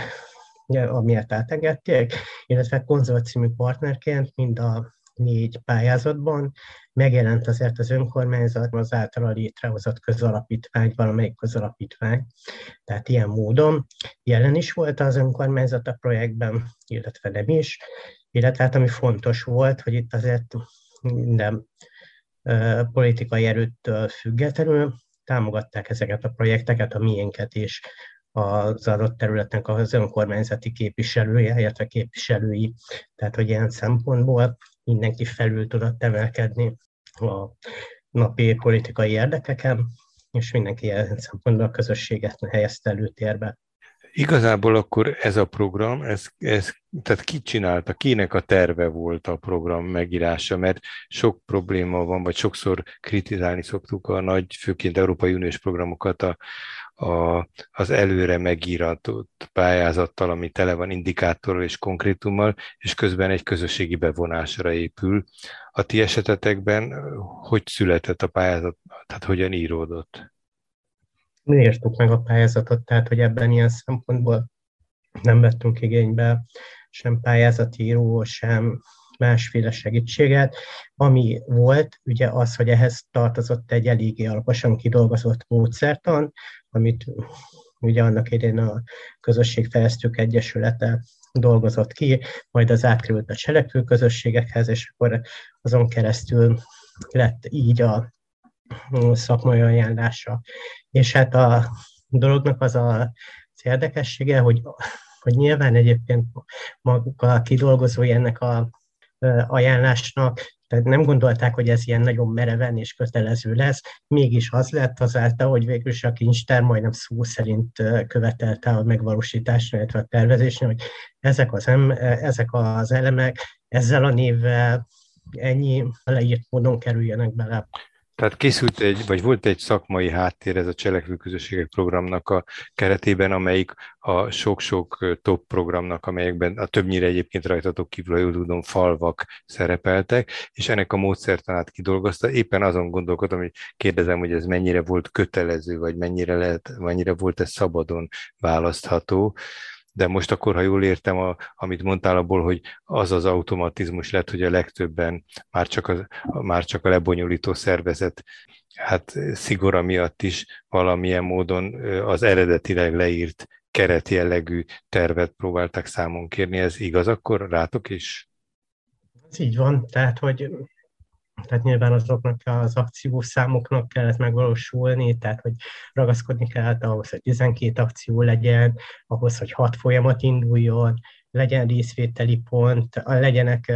ugye, amiért átengedték, illetve konzorciumi partnerként mind a négy pályázatban megjelent azért az önkormányzat az általa létrehozott közalapítvány, valamelyik közalapítvány. Tehát ilyen módon jelen is volt az önkormányzat a projektben, illetve nem is. Illetve hát ami fontos volt, hogy itt azért minden politikai erőttől függetlenül támogatták ezeket a projekteket, a miénket is, az adott területnek az önkormányzati képviselője, illetve képviselői. Tehát, hogy ilyen szempontból mindenki felül tudott emelkedni a napi politikai érdekeken, és mindenki ilyen szempontból a közösséget helyezte előtérbe. Igazából akkor ez a program, ez, ez, tehát ki csinálta, kinek a terve volt a program megírása, mert sok probléma van, vagy sokszor kritizálni szoktuk a nagy, főként Európai Uniós programokat a, a, az előre megíratott pályázattal, ami tele van indikátorral és konkrétummal, és közben egy közösségi bevonásra épül. A ti esetetekben hogy született a pályázat, tehát hogyan íródott? Mi írtuk meg a pályázatot, tehát hogy ebben ilyen szempontból nem vettünk igénybe sem pályázatíró, sem másféle segítséget. Ami volt, ugye az, hogy ehhez tartozott egy eléggé alaposan kidolgozott módszertan, amit ugye annak idén a Közösségfejlesztők Egyesülete dolgozott ki, majd az átkerült a cselekvő közösségekhez, és akkor azon keresztül lett így a szakmai ajánlása. És hát a dolognak az a, az érdekessége, hogy, hogy nyilván egyébként maga a kidolgozói ennek a ajánlásnak, tehát nem gondolták, hogy ez ilyen nagyon mereven és kötelező lesz, mégis az lett azáltal, hogy végül is a kincstár majdnem szó szerint követelte a megvalósításra, illetve a tervezésre, hogy ezek az, em, ezek az elemek ezzel a névvel ennyi leírt módon kerüljenek bele tehát készült egy, vagy volt egy szakmai háttér ez a Cselekvő Közösségek programnak a keretében, amelyik a sok-sok top programnak, amelyekben a többnyire egyébként rajtatok kívül, ha tudom, falvak szerepeltek, és ennek a módszertanát kidolgozta. Éppen azon gondolkodom, hogy kérdezem, hogy ez mennyire volt kötelező, vagy mennyire, lehet, mennyire volt ez szabadon választható de most akkor, ha jól értem, a, amit mondtál abból, hogy az az automatizmus lett, hogy a legtöbben már csak, az, már csak a lebonyolító szervezet hát szigora miatt is valamilyen módon az eredetileg leírt keretjellegű tervet próbáltak számon kérni. Ez igaz akkor rátok is? Ez így van, tehát hogy tehát nyilván azoknak az akciószámoknak kellett megvalósulni, tehát hogy ragaszkodni kellett ahhoz, hogy 12 akció legyen, ahhoz, hogy 6 folyamat induljon, legyen részvételi pont, legyenek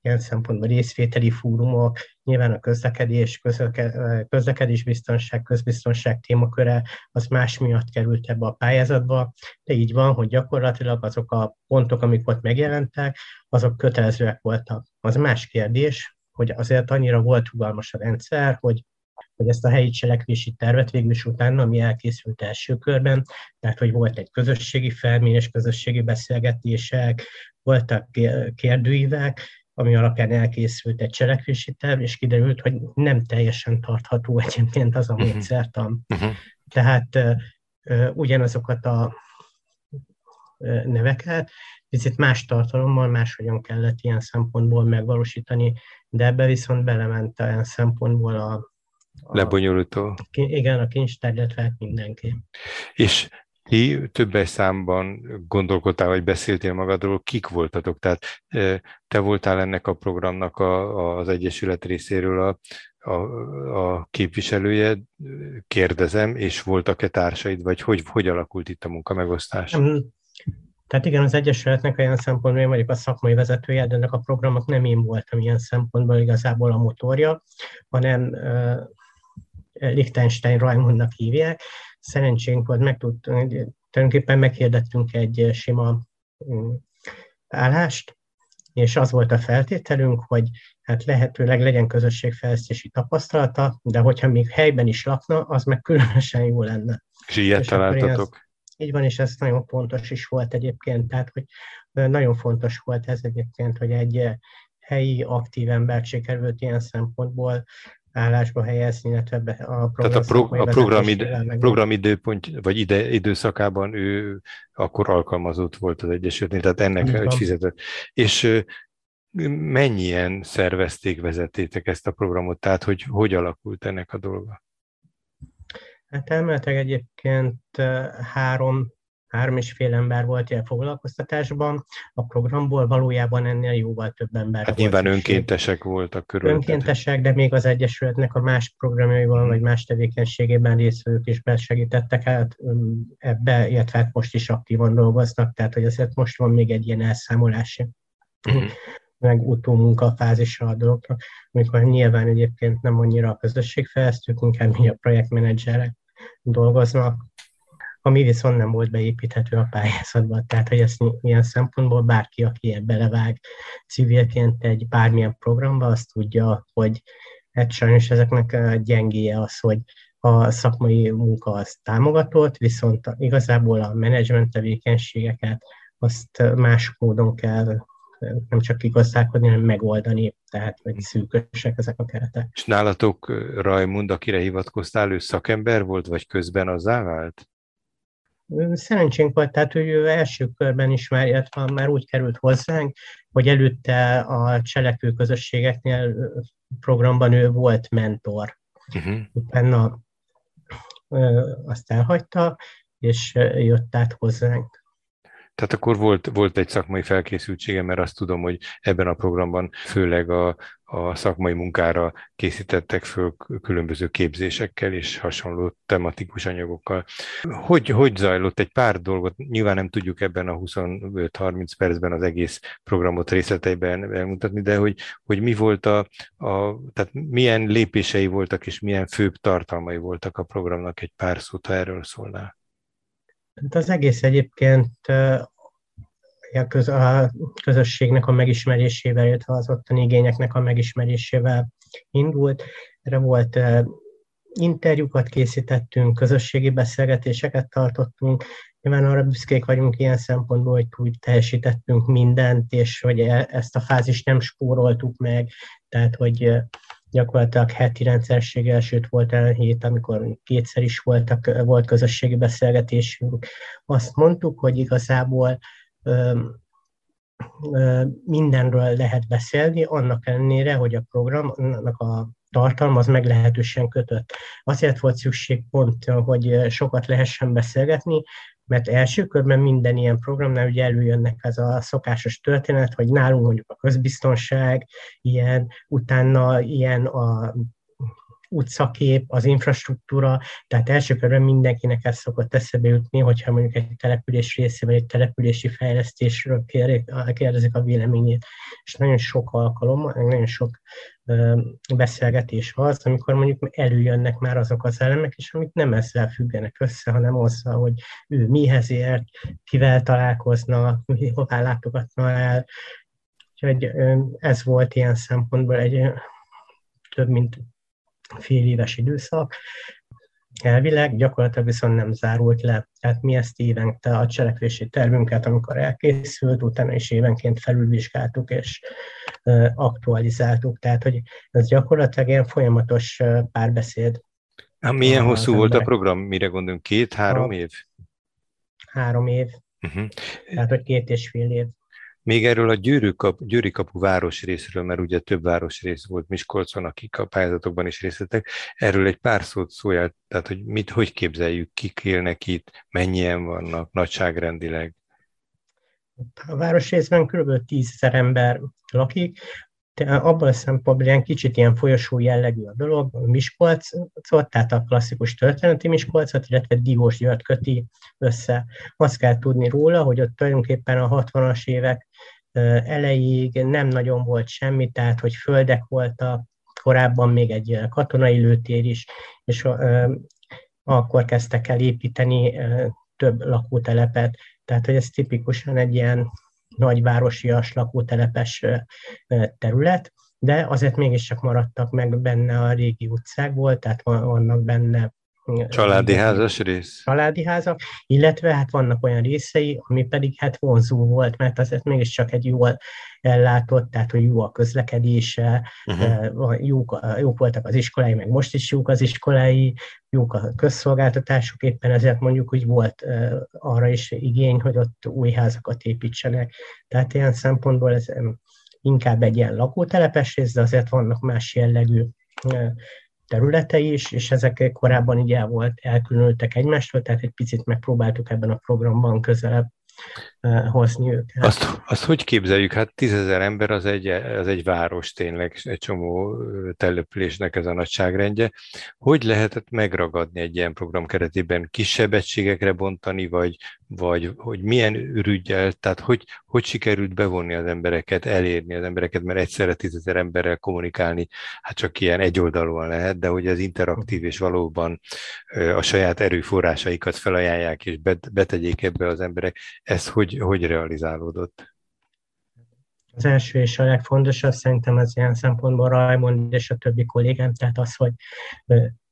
ilyen szempontból részvételi fórumok, nyilván a közlekedés, közlekedés biztonság, közbiztonság témaköre az más miatt került ebbe a pályázatba, de így van, hogy gyakorlatilag azok a pontok, amik ott megjelentek, azok kötelezőek voltak. Az más kérdés, hogy azért annyira volt rugalmas a rendszer, hogy hogy ezt a helyi cselekvési tervet végül is utána, ami elkészült első körben, tehát hogy volt egy közösségi felmérés, közösségi beszélgetések, voltak kérdőívek, ami alapján elkészült egy cselekvési terv, és kiderült, hogy nem teljesen tartható egyébként az a mhm. módszertan. Uh-huh. Tehát ugyanazokat a neveket, picit más tartalommal, máshogyan kellett ilyen szempontból megvalósítani, de ebbe viszont belement olyan szempontból a, a lebonyolító. Igen, a kincstár, illetve mindenki. És ti többes számban gondolkodtál, vagy beszéltél magadról, kik voltatok? Tehát te voltál ennek a programnak a, az Egyesület részéről a, a, a képviselője, kérdezem, és voltak-e társaid, vagy hogy, hogy alakult itt a munkamegosztás? Tehát igen, az Egyesületnek olyan szempontból én vagyok a szakmai vezetője, de ennek a programok nem én voltam ilyen szempontból igazából a motorja, hanem uh, Liechtenstein Raimundnak hívják. Szerencsénk volt, meg tud, tulajdonképpen meghirdettünk egy sima um, állást, és az volt a feltételünk, hogy hát lehetőleg legyen közösségfejlesztési tapasztalata, de hogyha még helyben is lakna, az meg különösen jó lenne. És ilyet és találtatok? Így van, és ez nagyon fontos is volt egyébként, tehát hogy nagyon fontos volt ez egyébként, hogy egy helyi aktív embert sikerült ilyen szempontból állásba helyezni, illetve a program Tehát a, pro, a programid, programidőpont, vagy ide, időszakában ő akkor alkalmazott volt az Egyesületnél, tehát ennek egy fizetett. És mennyien szervezték, vezetétek ezt a programot, tehát hogy hogy alakult ennek a dolga? Hát elméletileg egyébként három, három és fél ember volt ilyen foglalkoztatásban, a programból valójában ennél jóval több ember Hát nyilván szükség. önkéntesek voltak körül. Önkéntesek, de még az Egyesületnek a más programjaiban, vagy más tevékenységében részvevők is besegítettek hát ebbe, illetve hát most is aktívan dolgoznak, tehát hogy azért most van még egy ilyen elszámolási. Hmm meg utómunkafázisa a dolognak, amikor nyilván egyébként nem annyira a közösségfejlesztők, inkább mi a projektmenedzserek dolgoznak, ami viszont nem volt beépíthető a pályázatba. Tehát, hogy ezt ilyen szempontból bárki, aki ebbe belevág civilként egy bármilyen programba, azt tudja, hogy hát sajnos ezeknek gyengéje az, hogy a szakmai munka az támogatott, viszont igazából a menedzsment tevékenységeket azt más módon kell nem csak kigazdálkodni, hanem megoldani, tehát hogy szűkösek ezek a keretek. És nálatok Rajmund, akire hivatkoztál, ő szakember volt, vagy közben az vált? Szerencsénk volt, tehát ő első körben is már, illetve már úgy került hozzánk, hogy előtte a cselekvő közösségeknél programban ő volt mentor. Uh-huh. Utána azt elhagyta, és jött át hozzánk. Tehát akkor volt, volt egy szakmai felkészültsége, mert azt tudom, hogy ebben a programban főleg a, a szakmai munkára készítettek föl különböző képzésekkel és hasonló tematikus anyagokkal. Hogy, hogy zajlott egy pár dolgot? Nyilván nem tudjuk ebben a 25-30 percben az egész programot részleteiben elmutatni, de hogy, hogy mi volt a, a, tehát milyen lépései voltak és milyen főbb tartalmai voltak a programnak egy pár szót, ha erről szólnál. Hát az egész egyébként a, köz, a közösségnek a megismerésével, illetve az ottani igényeknek a megismerésével indult. Erre volt interjúkat készítettünk, közösségi beszélgetéseket tartottunk. Nyilván arra büszkék vagyunk ilyen szempontból, hogy úgy teljesítettünk mindent, és hogy e, ezt a fázist nem spóroltuk meg, tehát hogy gyakorlatilag heti rendszerséggel, sőt volt el hét, amikor kétszer is voltak, volt közösségi beszélgetésünk. Azt mondtuk, hogy igazából ö, ö, mindenről lehet beszélni, annak ellenére, hogy a programnak a tartalma az meglehetősen kötött. Azért volt szükség pont, hogy sokat lehessen beszélgetni, mert első körben minden ilyen programnál ugye előjönnek ez a szokásos történet, hogy nálunk mondjuk a közbiztonság, ilyen, utána ilyen a utcakép, az infrastruktúra, tehát első mindenkinek ez szokott eszebe jutni, hogyha mondjuk egy település részében, egy települési fejlesztésről kérdezik a véleményét. És nagyon sok alkalom, nagyon sok beszélgetés az, amikor mondjuk előjönnek már azok az elemek, és amik nem ezzel függenek össze, hanem azzal, hogy ő mihez ért, kivel találkozna, hová látogatna el. Úgyhogy ez volt ilyen szempontból egy több mint fél éves időszak, elvileg, gyakorlatilag viszont nem zárult le. Tehát mi ezt évente a cselekvési tervünket, amikor elkészült, utána is évenként felülvizsgáltuk és aktualizáltuk. Tehát, hogy ez gyakorlatilag ilyen folyamatos párbeszéd. Hát milyen hosszú volt a program? Mire gondolunk? Két-három év? Három év. Uh-huh. Tehát, hogy két és fél év. Még erről a Győri, kap, Győri kapu városrészről, mert ugye több városrész volt Miskolcon, akik a pályázatokban is részt vettek, erről egy pár szót szóljál, tehát hogy mit, hogy képzeljük, kik élnek itt, mennyien vannak nagyságrendileg? A városrészben kb. 10 ember lakik, abban a szempontból ilyen kicsit ilyen folyosó jellegű a dolog, Miskolcot, tehát a klasszikus történeti Miskolcot, illetve Diós György köti össze. Azt kell tudni róla, hogy ott tulajdonképpen a 60-as évek elejéig nem nagyon volt semmi, tehát hogy földek voltak, korábban még egy katonai lőtér is, és akkor kezdtek el építeni több lakótelepet, tehát hogy ez tipikusan egy ilyen nagyvárosias lakótelepes terület, de azért mégiscsak maradtak meg benne a régi utcákból, tehát vannak benne Családi házas rész? Családi házak, illetve hát vannak olyan részei, ami pedig hát vonzó volt, mert azért mégiscsak egy jól ellátott, tehát hogy jó a közlekedése, uh-huh. jók, jók voltak az iskolái, meg most is jók az iskolái, jók a közszolgáltatások, éppen ezért mondjuk, hogy volt arra is igény, hogy ott új házakat építsenek. Tehát ilyen szempontból ez inkább egy ilyen lakótelepes rész, de azért vannak más jellegű területei is, és ezek korábban így el volt, elkülönültek egymástól, tehát egy picit megpróbáltuk ebben a programban közelebb hozni őket. Azt, azt hogy képzeljük? Hát tízezer ember az egy, az egy város tényleg, egy csomó településnek ez a nagyságrendje. Hogy lehetett megragadni egy ilyen program keretében? Kisebb egységekre bontani, vagy, vagy hogy milyen ürügyel, tehát hogy, hogy sikerült bevonni az embereket, elérni az embereket, mert egyszerre tízezer emberrel kommunikálni, hát csak ilyen egyoldalúan lehet, de hogy ez interaktív és valóban a saját erőforrásaikat felajánlják és betegyék ebbe az emberek, ez hogy, hogy realizálódott? Az első és a legfontosabb szerintem az ilyen szempontból Rajmond és a többi kollégám, tehát az, hogy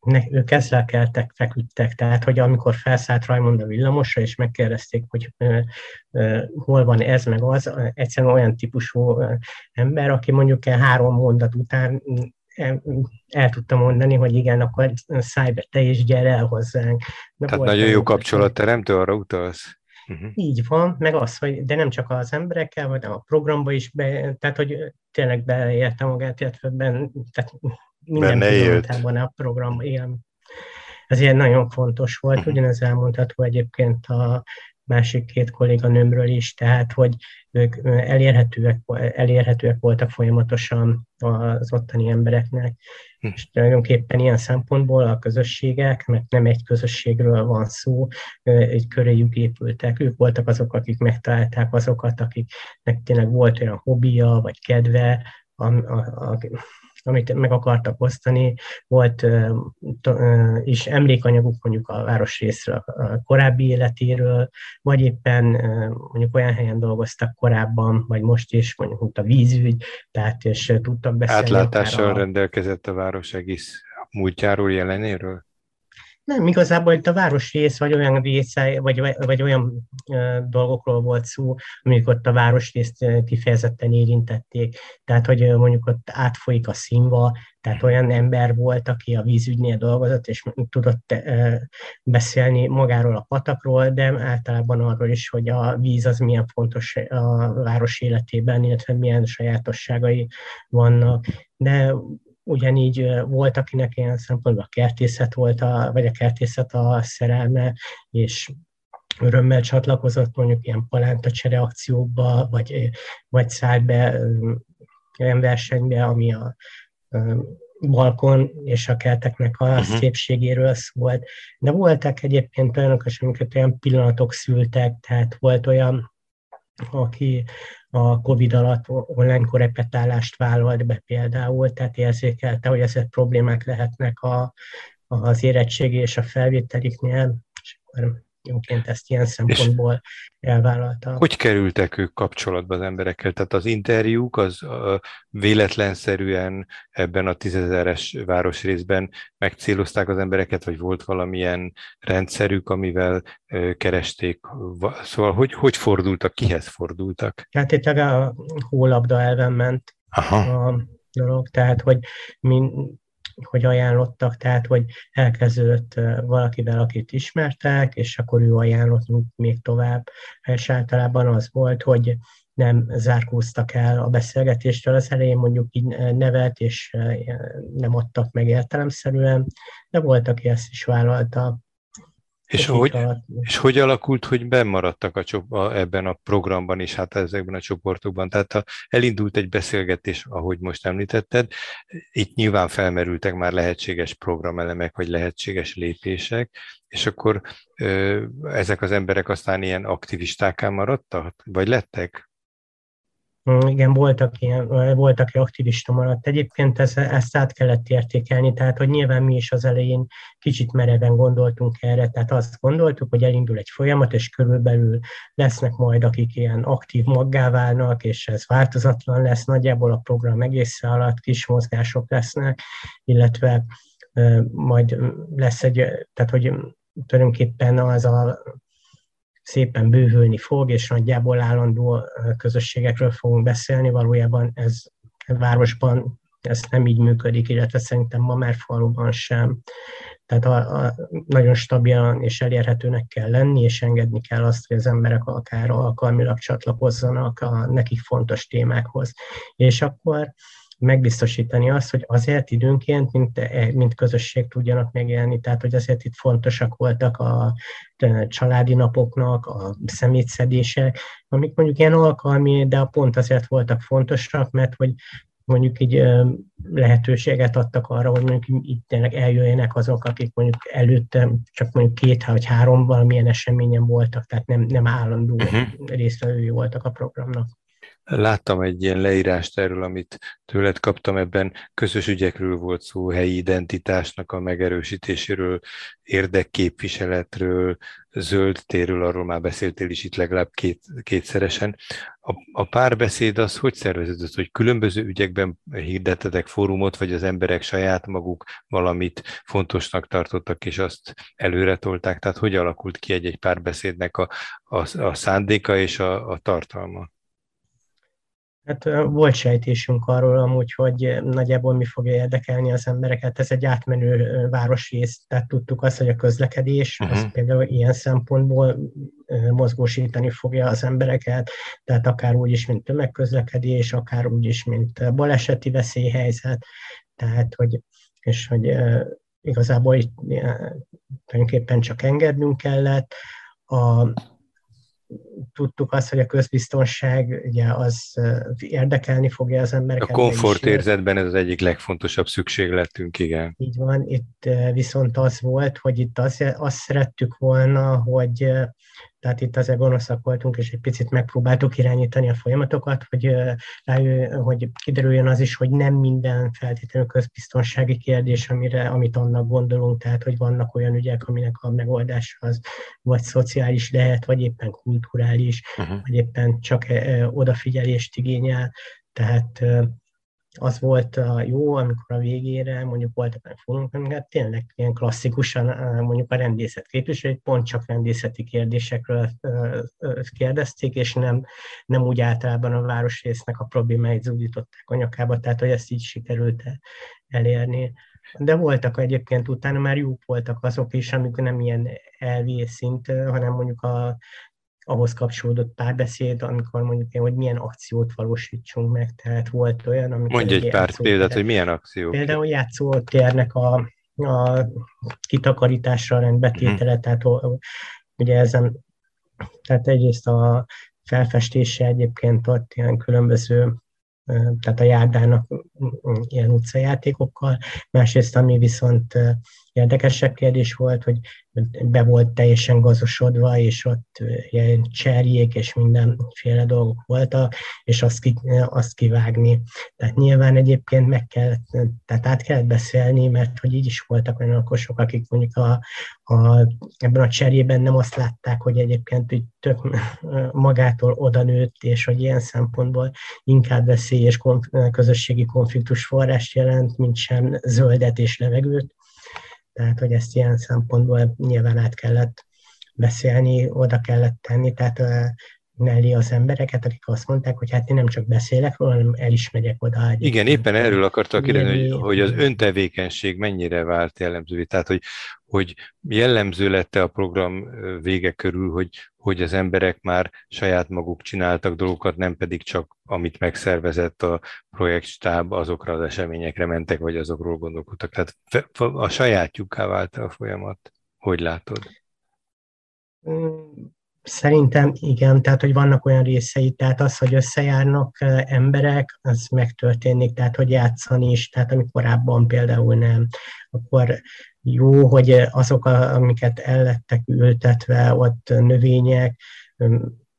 ne, ők ezzel keltek, feküdtek, tehát hogy amikor felszállt Rajmond a villamosra, és megkérdezték, hogy ö, ö, hol van ez meg az, egyszerűen olyan típusú ember, aki mondjuk el három mondat után el, el tudta mondani, hogy igen, akkor szállj be te is, gyere el hozzánk. De Tehát nagyon jó kapcsolatteremtő, arra utalsz? Uh-huh. Így van, meg az, hogy de nem csak az emberekkel, vagy a programba is, be, tehát hogy tényleg beleérte magát, illetve ben, tehát minden pillanatában a program él. Ez ilyen nagyon fontos volt, uh-huh. ugyanez elmondható egyébként a másik két kolléganőmről is, tehát hogy ők elérhetőek, elérhetőek voltak folyamatosan az ottani embereknek, hm. és tulajdonképpen ilyen szempontból a közösségek, mert nem egy közösségről van szó, egy köréjük épültek, ők voltak azok, akik megtalálták azokat, akiknek tényleg volt olyan hobbija, vagy kedve, a, a, a, amit meg akartak osztani. Volt is emlékanyaguk mondjuk a városrészről, a korábbi életéről, vagy éppen mondjuk olyan helyen dolgoztak korábban, vagy most is, mondjuk a vízügy, tehát és tudtak beszélni. Átlátással a... rendelkezett a város egész múltjáról, jelenéről? Nem, igazából itt a városrész, vagy olyan része, vagy, vagy olyan uh, dolgokról volt szó, amik ott a városrészt kifejezetten érintették. Tehát, hogy mondjuk ott átfolyik a színva, tehát olyan ember volt, aki a vízügynél dolgozott, és tudott uh, beszélni magáról a patakról, de általában arról is, hogy a víz az milyen fontos a város életében, illetve milyen sajátosságai vannak. De ugyanígy volt, akinek ilyen szempontból a kertészet volt, a, vagy a kertészet a szerelme, és örömmel csatlakozott mondjuk ilyen palántacsere akciókba, vagy, vagy szállt be olyan versenybe, ami a balkon és a kerteknek a uh-huh. szépségéről szólt. De voltak egyébként olyanok, amiket olyan pillanatok szültek, tehát volt olyan, aki a COVID alatt online korepetálást vállalt be például, tehát érzékelte, hogy ezek problémák lehetnek a, az érettségi és a felvételiknél, és akkor jóként ezt ilyen szempontból elvállalta. Hogy kerültek ők kapcsolatba az emberekkel? Tehát az interjúk az véletlenszerűen ebben a tízezeres városrészben megcélozták az embereket, vagy volt valamilyen rendszerük, amivel keresték? Szóval hogy, hogy fordultak, kihez fordultak? Hát itt a hólabda elven ment Aha. a dolog, tehát hogy mi, hogy ajánlottak, tehát hogy elkezdődött valakivel, akit ismertek, és akkor ő ajánlott még tovább. És általában az volt, hogy nem zárkóztak el a beszélgetéstől az elején, mondjuk így nevet, és nem adtak meg értelemszerűen, de volt, aki ezt is vállalta. És, hogy, és hogy alakult, hogy bemaradtak a, a, ebben a programban is, hát ezekben a csoportokban? Tehát ha elindult egy beszélgetés, ahogy most említetted, itt nyilván felmerültek már lehetséges programelemek, vagy lehetséges lépések, és akkor ezek az emberek aztán ilyen aktivistáká maradtak, vagy lettek? Mm, igen, voltak ilyen, voltak aktivista maradt. Egyébként ez, ezt át kellett értékelni, tehát hogy nyilván mi is az elején kicsit mereven gondoltunk erre, tehát azt gondoltuk, hogy elindul egy folyamat, és körülbelül lesznek majd, akik ilyen aktív maggá válnak, és ez változatlan lesz, nagyjából a program egész alatt kis mozgások lesznek, illetve majd lesz egy, tehát hogy tulajdonképpen az a szépen bővülni fog, és nagyjából állandó közösségekről fogunk beszélni. Valójában ez városban ez nem így működik, illetve szerintem ma már faluban sem. Tehát a, a, nagyon stabilan és elérhetőnek kell lenni, és engedni kell azt, hogy az emberek akár alkalmilag csatlakozzanak a nekik fontos témákhoz. És akkor megbiztosítani azt, hogy azért időnként, mint, mint közösség tudjanak megélni, tehát hogy azért itt fontosak voltak a családi napoknak, a szemétszedések, amik mondjuk ilyen alkalmi, de a pont azért voltak fontosak, mert hogy mondjuk így lehetőséget adtak arra, hogy mondjuk itt tényleg eljöjjenek azok, akik mondjuk előtte csak mondjuk két vagy három valamilyen eseményen voltak, tehát nem, nem állandó uh-huh. résztvevői voltak a programnak. Láttam egy ilyen leírást erről, amit tőled kaptam, ebben közös ügyekről volt szó, helyi identitásnak a megerősítéséről, érdekképviseletről, zöld térről, arról már beszéltél is itt legalább két, kétszeresen. A, a párbeszéd az hogy szerveződött, hogy különböző ügyekben hirdettetek fórumot, vagy az emberek saját maguk valamit fontosnak tartottak, és azt előre tolták? Tehát hogy alakult ki egy-egy párbeszédnek a, a, a szándéka és a, a tartalma? Hát volt sejtésünk arról amúgy, hogy nagyjából mi fogja érdekelni az embereket. Ez egy átmenő városrész, tehát tudtuk azt, hogy a közlekedés uh-huh. az például ilyen szempontból mozgósítani fogja az embereket, tehát akár úgy is, mint tömegközlekedés, akár úgy is, mint baleseti veszélyhelyzet, tehát hogy, és hogy igazából itt tulajdonképpen csak engednünk kellett. A, tudtuk azt, hogy a közbiztonság ugye az érdekelni fogja az embereket. A komfortérzetben ez az egyik legfontosabb szükségletünk, igen. Így van, itt viszont az volt, hogy itt azt, azt szerettük volna, hogy tehát itt azért gonoszak voltunk, és egy picit megpróbáltuk irányítani a folyamatokat, hogy, hogy kiderüljön az is, hogy nem minden feltétlenül közbiztonsági kérdés, amire, amit annak gondolunk, tehát hogy vannak olyan ügyek, aminek a megoldása az vagy szociális lehet, vagy éppen kulturális, uh-huh. vagy éppen csak odafigyelést igényel. Tehát az volt a jó, amikor a végére mondjuk voltak olyan fórumok, amiket tényleg ilyen klasszikusan mondjuk a rendészet képviselőt pont csak rendészeti kérdésekről kérdezték, és nem, nem úgy általában a városrésznek a problémáit zúdították a nyakába, tehát hogy ezt így sikerült elérni. De voltak egyébként utána már jók voltak azok is, amik nem ilyen elvi szint, hanem mondjuk a ahhoz kapcsolódott párbeszéd, amikor mondjuk hogy milyen akciót valósítsunk meg, tehát volt olyan, amikor... Mondj egy, pár példát, hogy milyen akció. Például játszótérnek a, a kitakarításra rendbetétele, mm. tehát ugye ezen, tehát egyrészt a felfestése egyébként ott ilyen különböző tehát a járdának ilyen utcajátékokkal, másrészt ami viszont érdekesebb kérdés volt, hogy be volt teljesen gazosodva, és ott ilyen cserjék és mindenféle dolgok voltak, és azt, ki, azt kivágni. Tehát nyilván egyébként meg kell, tehát át kellett beszélni, mert hogy így is voltak olyan lakosok, akik mondjuk a, a, ebben a cserjében nem azt látták, hogy egyébként hogy tök magától oda nőtt, és hogy ilyen szempontból inkább veszély és konf- közösségi konfliktus forrás jelent, mint sem zöldet és levegőt. Tehát, hogy ezt ilyen szempontból nyilván át kellett beszélni, oda kellett tenni, tehát mellé az embereket, akik azt mondták, hogy hát én nem csak beszélek róla, hanem el is megyek oda. Igen, éppen erről akartak kérdezni, hogy, hogy az öntevékenység mennyire vált jellemzővé. Tehát, hogy, hogy jellemző lett a program vége körül, hogy, hogy az emberek már saját maguk csináltak dolgokat, nem pedig csak amit megszervezett a projektstáb, azokra az eseményekre mentek, vagy azokról gondolkodtak. Tehát a sajátjukká vált a folyamat. Hogy látod? Szerintem igen, tehát hogy vannak olyan részei, tehát az, hogy összejárnak emberek, az megtörténik, tehát hogy játszani is, tehát ami korábban például nem, akkor jó, hogy azok, amiket ellettek ültetve, ott növények,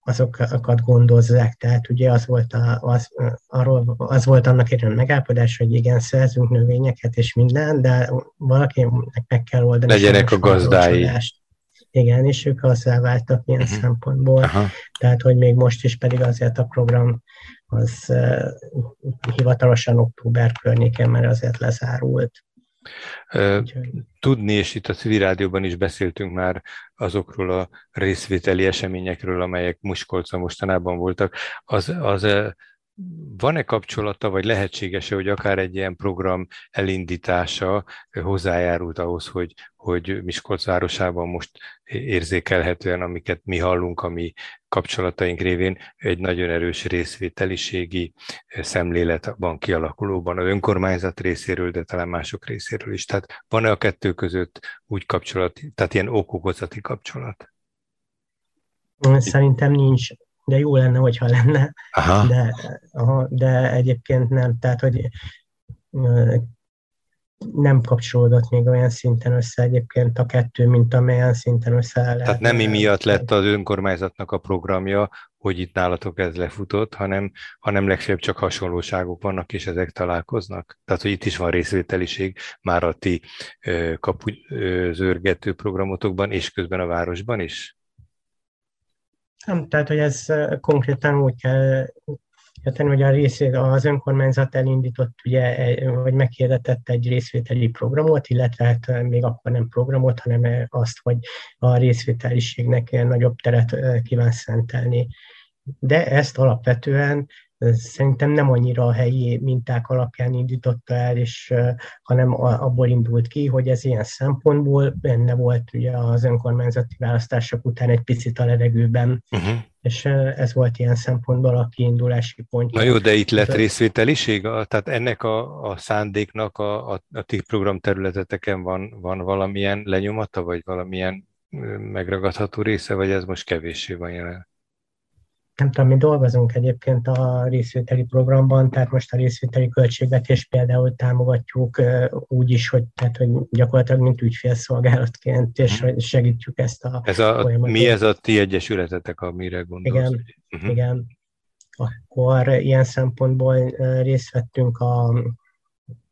azokat gondozzák. Tehát ugye az volt, a, az, arról, az volt annak egy megállapodás, hogy igen, szerzünk növényeket és minden, de valakinek meg kell oldani. Legyenek a gazdái. Igen, és ők azzá váltak ilyen uh-huh. szempontból. Aha. Tehát, hogy még most is pedig azért a program az uh, hivatalosan október környéken, mert azért lezárult. Tudni, és itt a civil rádióban is beszéltünk már azokról a részvételi eseményekről, amelyek Muskolca mostanában voltak, az, az van-e kapcsolata, vagy lehetséges-e, hogy akár egy ilyen program elindítása hozzájárult ahhoz, hogy, hogy Miskolc városában most érzékelhetően, amiket mi hallunk, ami kapcsolataink révén egy nagyon erős részvételiségi szemlélet van kialakulóban az önkormányzat részéről, de talán mások részéről is. Tehát van-e a kettő között úgy kapcsolat, tehát ilyen okokozati kapcsolat? Szerintem nincs de jó lenne, hogyha lenne, aha. De, aha, de egyébként nem, tehát hogy nem kapcsolódott még olyan szinten össze egyébként a kettő, mint amelyen szinten össze lehet. Tehát nem miatt lett az önkormányzatnak a programja, hogy itt nálatok ez lefutott, hanem, hanem legfeljebb csak hasonlóságok vannak, és ezek találkoznak. Tehát, hogy itt is van részvételiség már a ti kapu zörgető programotokban, és közben a városban is? Nem, tehát, hogy ez konkrétan úgy kell érteni, hogy a részét az önkormányzat elindított, ugye, vagy meghirdetett egy részvételi programot, illetve hát még akkor nem programot, hanem azt, hogy a részvételiségnek nagyobb teret kíván szentelni. De ezt alapvetően szerintem nem annyira a helyi minták alapján indította el, és, hanem abból indult ki, hogy ez ilyen szempontból benne volt ugye az önkormányzati választások után egy picit a levegőben, uh-huh. és ez volt ilyen szempontból a kiindulási pontja. Na jó, de itt lett részvételiség? Tehát ennek a, a szándéknak a, a, a ti programterületeteken van, van valamilyen lenyomata, vagy valamilyen megragadható része, vagy ez most kevéssé van jelen? Nem tudom, mi dolgozunk egyébként a részvételi programban, tehát most a részvételi költségvetést például támogatjuk úgy is, hogy, tehát, hogy gyakorlatilag mint ügyfélszolgálatként, és mhm. segítjük ezt a ez a, folyamatot. Mi ez a ti egyesületetek, amire gondolsz? Igen, uh-huh. igen. Akkor ilyen szempontból részt vettünk a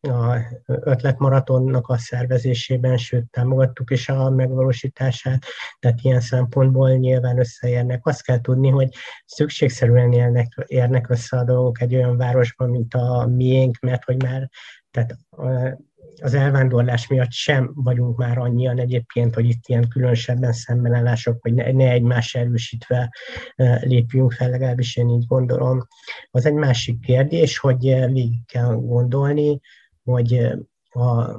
a ötletmaratonnak a szervezésében, sőt támogattuk is a megvalósítását, tehát ilyen szempontból nyilván összeérnek. Azt kell tudni, hogy szükségszerűen élnek, érnek össze a dolgok egy olyan városban, mint a miénk, mert hogy már tehát az elvándorlás miatt sem vagyunk már annyian egyébként, hogy itt ilyen különösebben szembenállások, vagy ne, ne egymás erősítve lépjünk fel, legalábbis én így gondolom. Az egy másik kérdés, hogy végig kell gondolni, hogy, a,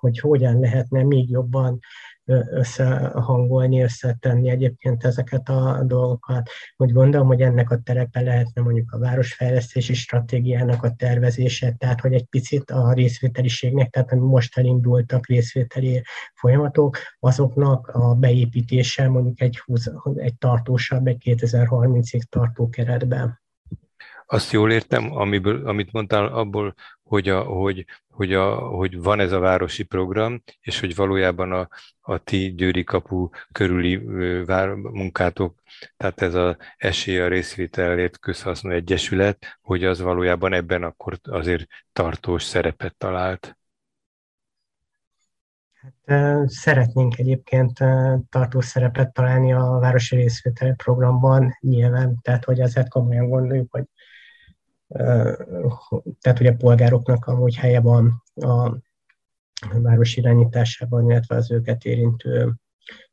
hogy hogyan lehetne még jobban összehangolni, összetenni egyébként ezeket a dolgokat. Úgy gondolom, hogy ennek a terepe lehetne mondjuk a városfejlesztési stratégiának a tervezése, tehát hogy egy picit a részvételiségnek, tehát ami most elindultak részvételi folyamatok, azoknak a beépítése mondjuk egy, 20, egy tartósabb, egy 2030-ig tartó keretben. Azt jól értem, amiből, amit mondtál, abból hogy, a, hogy, hogy, a, hogy van ez a városi program, és hogy valójában a, a ti Győri kapu körüli vár, munkátok, tehát ez az esély a részvételért közhasznú egyesület, hogy az valójában ebben akkor azért tartós szerepet talált. Hát, szeretnénk egyébként tartós szerepet találni a városi részvételi programban, nyilván, tehát hogy ezért komolyan gondoljuk, hogy tehát hogy a polgároknak amúgy helye van a város irányításában, illetve az őket érintő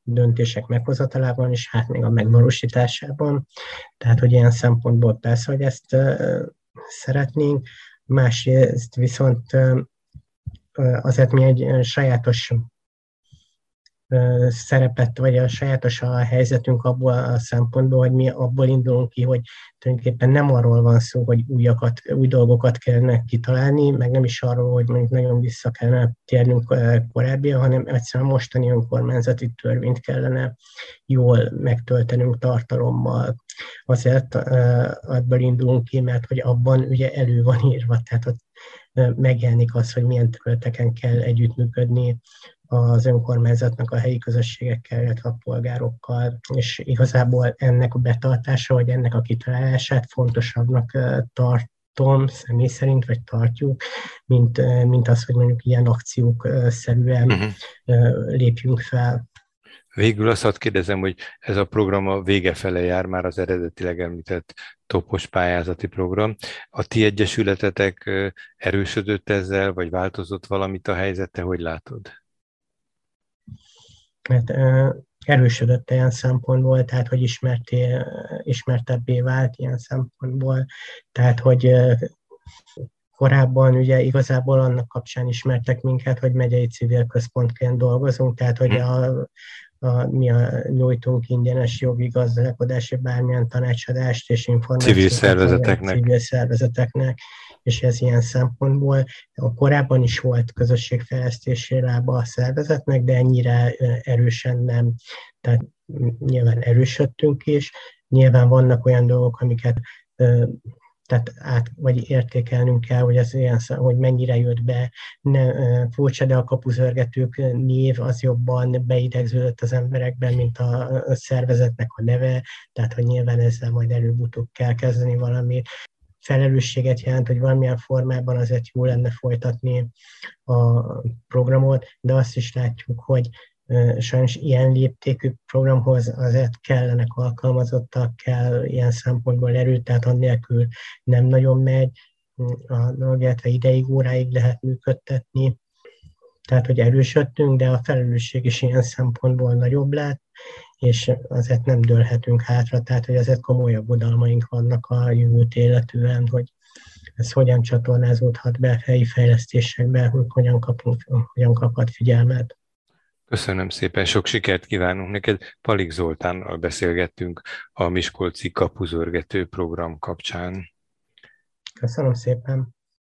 döntések meghozatalában, és hát még a megvalósításában. Tehát, hogy ilyen szempontból persze, hogy ezt szeretnénk, másrészt viszont azért mi egy sajátos szerepet, vagy a sajátos a helyzetünk abból a szempontból, hogy mi abból indulunk ki, hogy tulajdonképpen nem arról van szó, hogy újakat, új dolgokat kellene kitalálni, meg nem is arról, hogy mondjuk nagyon vissza kellene térnünk korábbi, hanem egyszerűen mostani önkormányzati törvényt kellene jól megtöltenünk tartalommal. Azért abból indulunk ki, mert hogy abban ugye elő van írva, tehát ott megjelenik az, hogy milyen területeken kell együttműködni az önkormányzatnak a helyi közösségekkel, illetve a polgárokkal, és igazából ennek a betartása, vagy ennek a kitalálását fontosabbnak tartom személy szerint, vagy tartjuk, mint, mint az, hogy mondjuk ilyen akciók szerűen uh-huh. lépjünk fel. Végül azt hadd kérdezem, hogy ez a program a vége fele jár, már az eredetileg említett topos pályázati program. A ti egyesületetek erősödött ezzel, vagy változott valamit a helyzete, hogy látod? Mert erősödött ilyen szempontból, tehát hogy ismerté, ismertebbé vált ilyen szempontból, tehát hogy korábban ugye igazából annak kapcsán ismertek minket, hogy megyei civil központként dolgozunk, tehát hogy hm. a, a, mi a, nyújtunk ingyenes jogi gazdálkodási bármilyen tanácsadást és információt civil szervezeteknek. civil szervezeteknek és ez ilyen szempontból a korábban is volt közösségfejlesztési lába a szervezetnek, de ennyire erősen nem. Tehát nyilván erősödtünk is, nyilván vannak olyan dolgok, amiket tehát át, vagy értékelnünk kell, hogy ez ilyen, hogy mennyire jött be. Ne, furcsa, de a kapuzörgetők név az jobban beidegződött az emberekben, mint a szervezetnek a neve, tehát hogy nyilván ezzel majd előbb-utóbb kell kezdeni valamit felelősséget jelent, hogy valamilyen formában azért jó lenne folytatni a programot, de azt is látjuk, hogy sajnos ilyen léptékű programhoz azért kellenek alkalmazottak, kell ilyen szempontból erőt, tehát annélkül nem nagyon megy, a illetve ideig, óráig lehet működtetni, tehát hogy erősödtünk, de a felelősség is ilyen szempontból nagyobb lett, és azért nem dőlhetünk hátra, tehát hogy azért komolyabb udalmaink vannak a jövőt illetően, hogy ez hogyan csatornázódhat be helyi fejlesztésekbe, hogy hogyan, kapunk, hogyan kaphat figyelmet. Köszönöm szépen, sok sikert kívánunk neked. Palik Zoltánnal beszélgettünk a Miskolci kapuzörgető program kapcsán. Köszönöm szépen.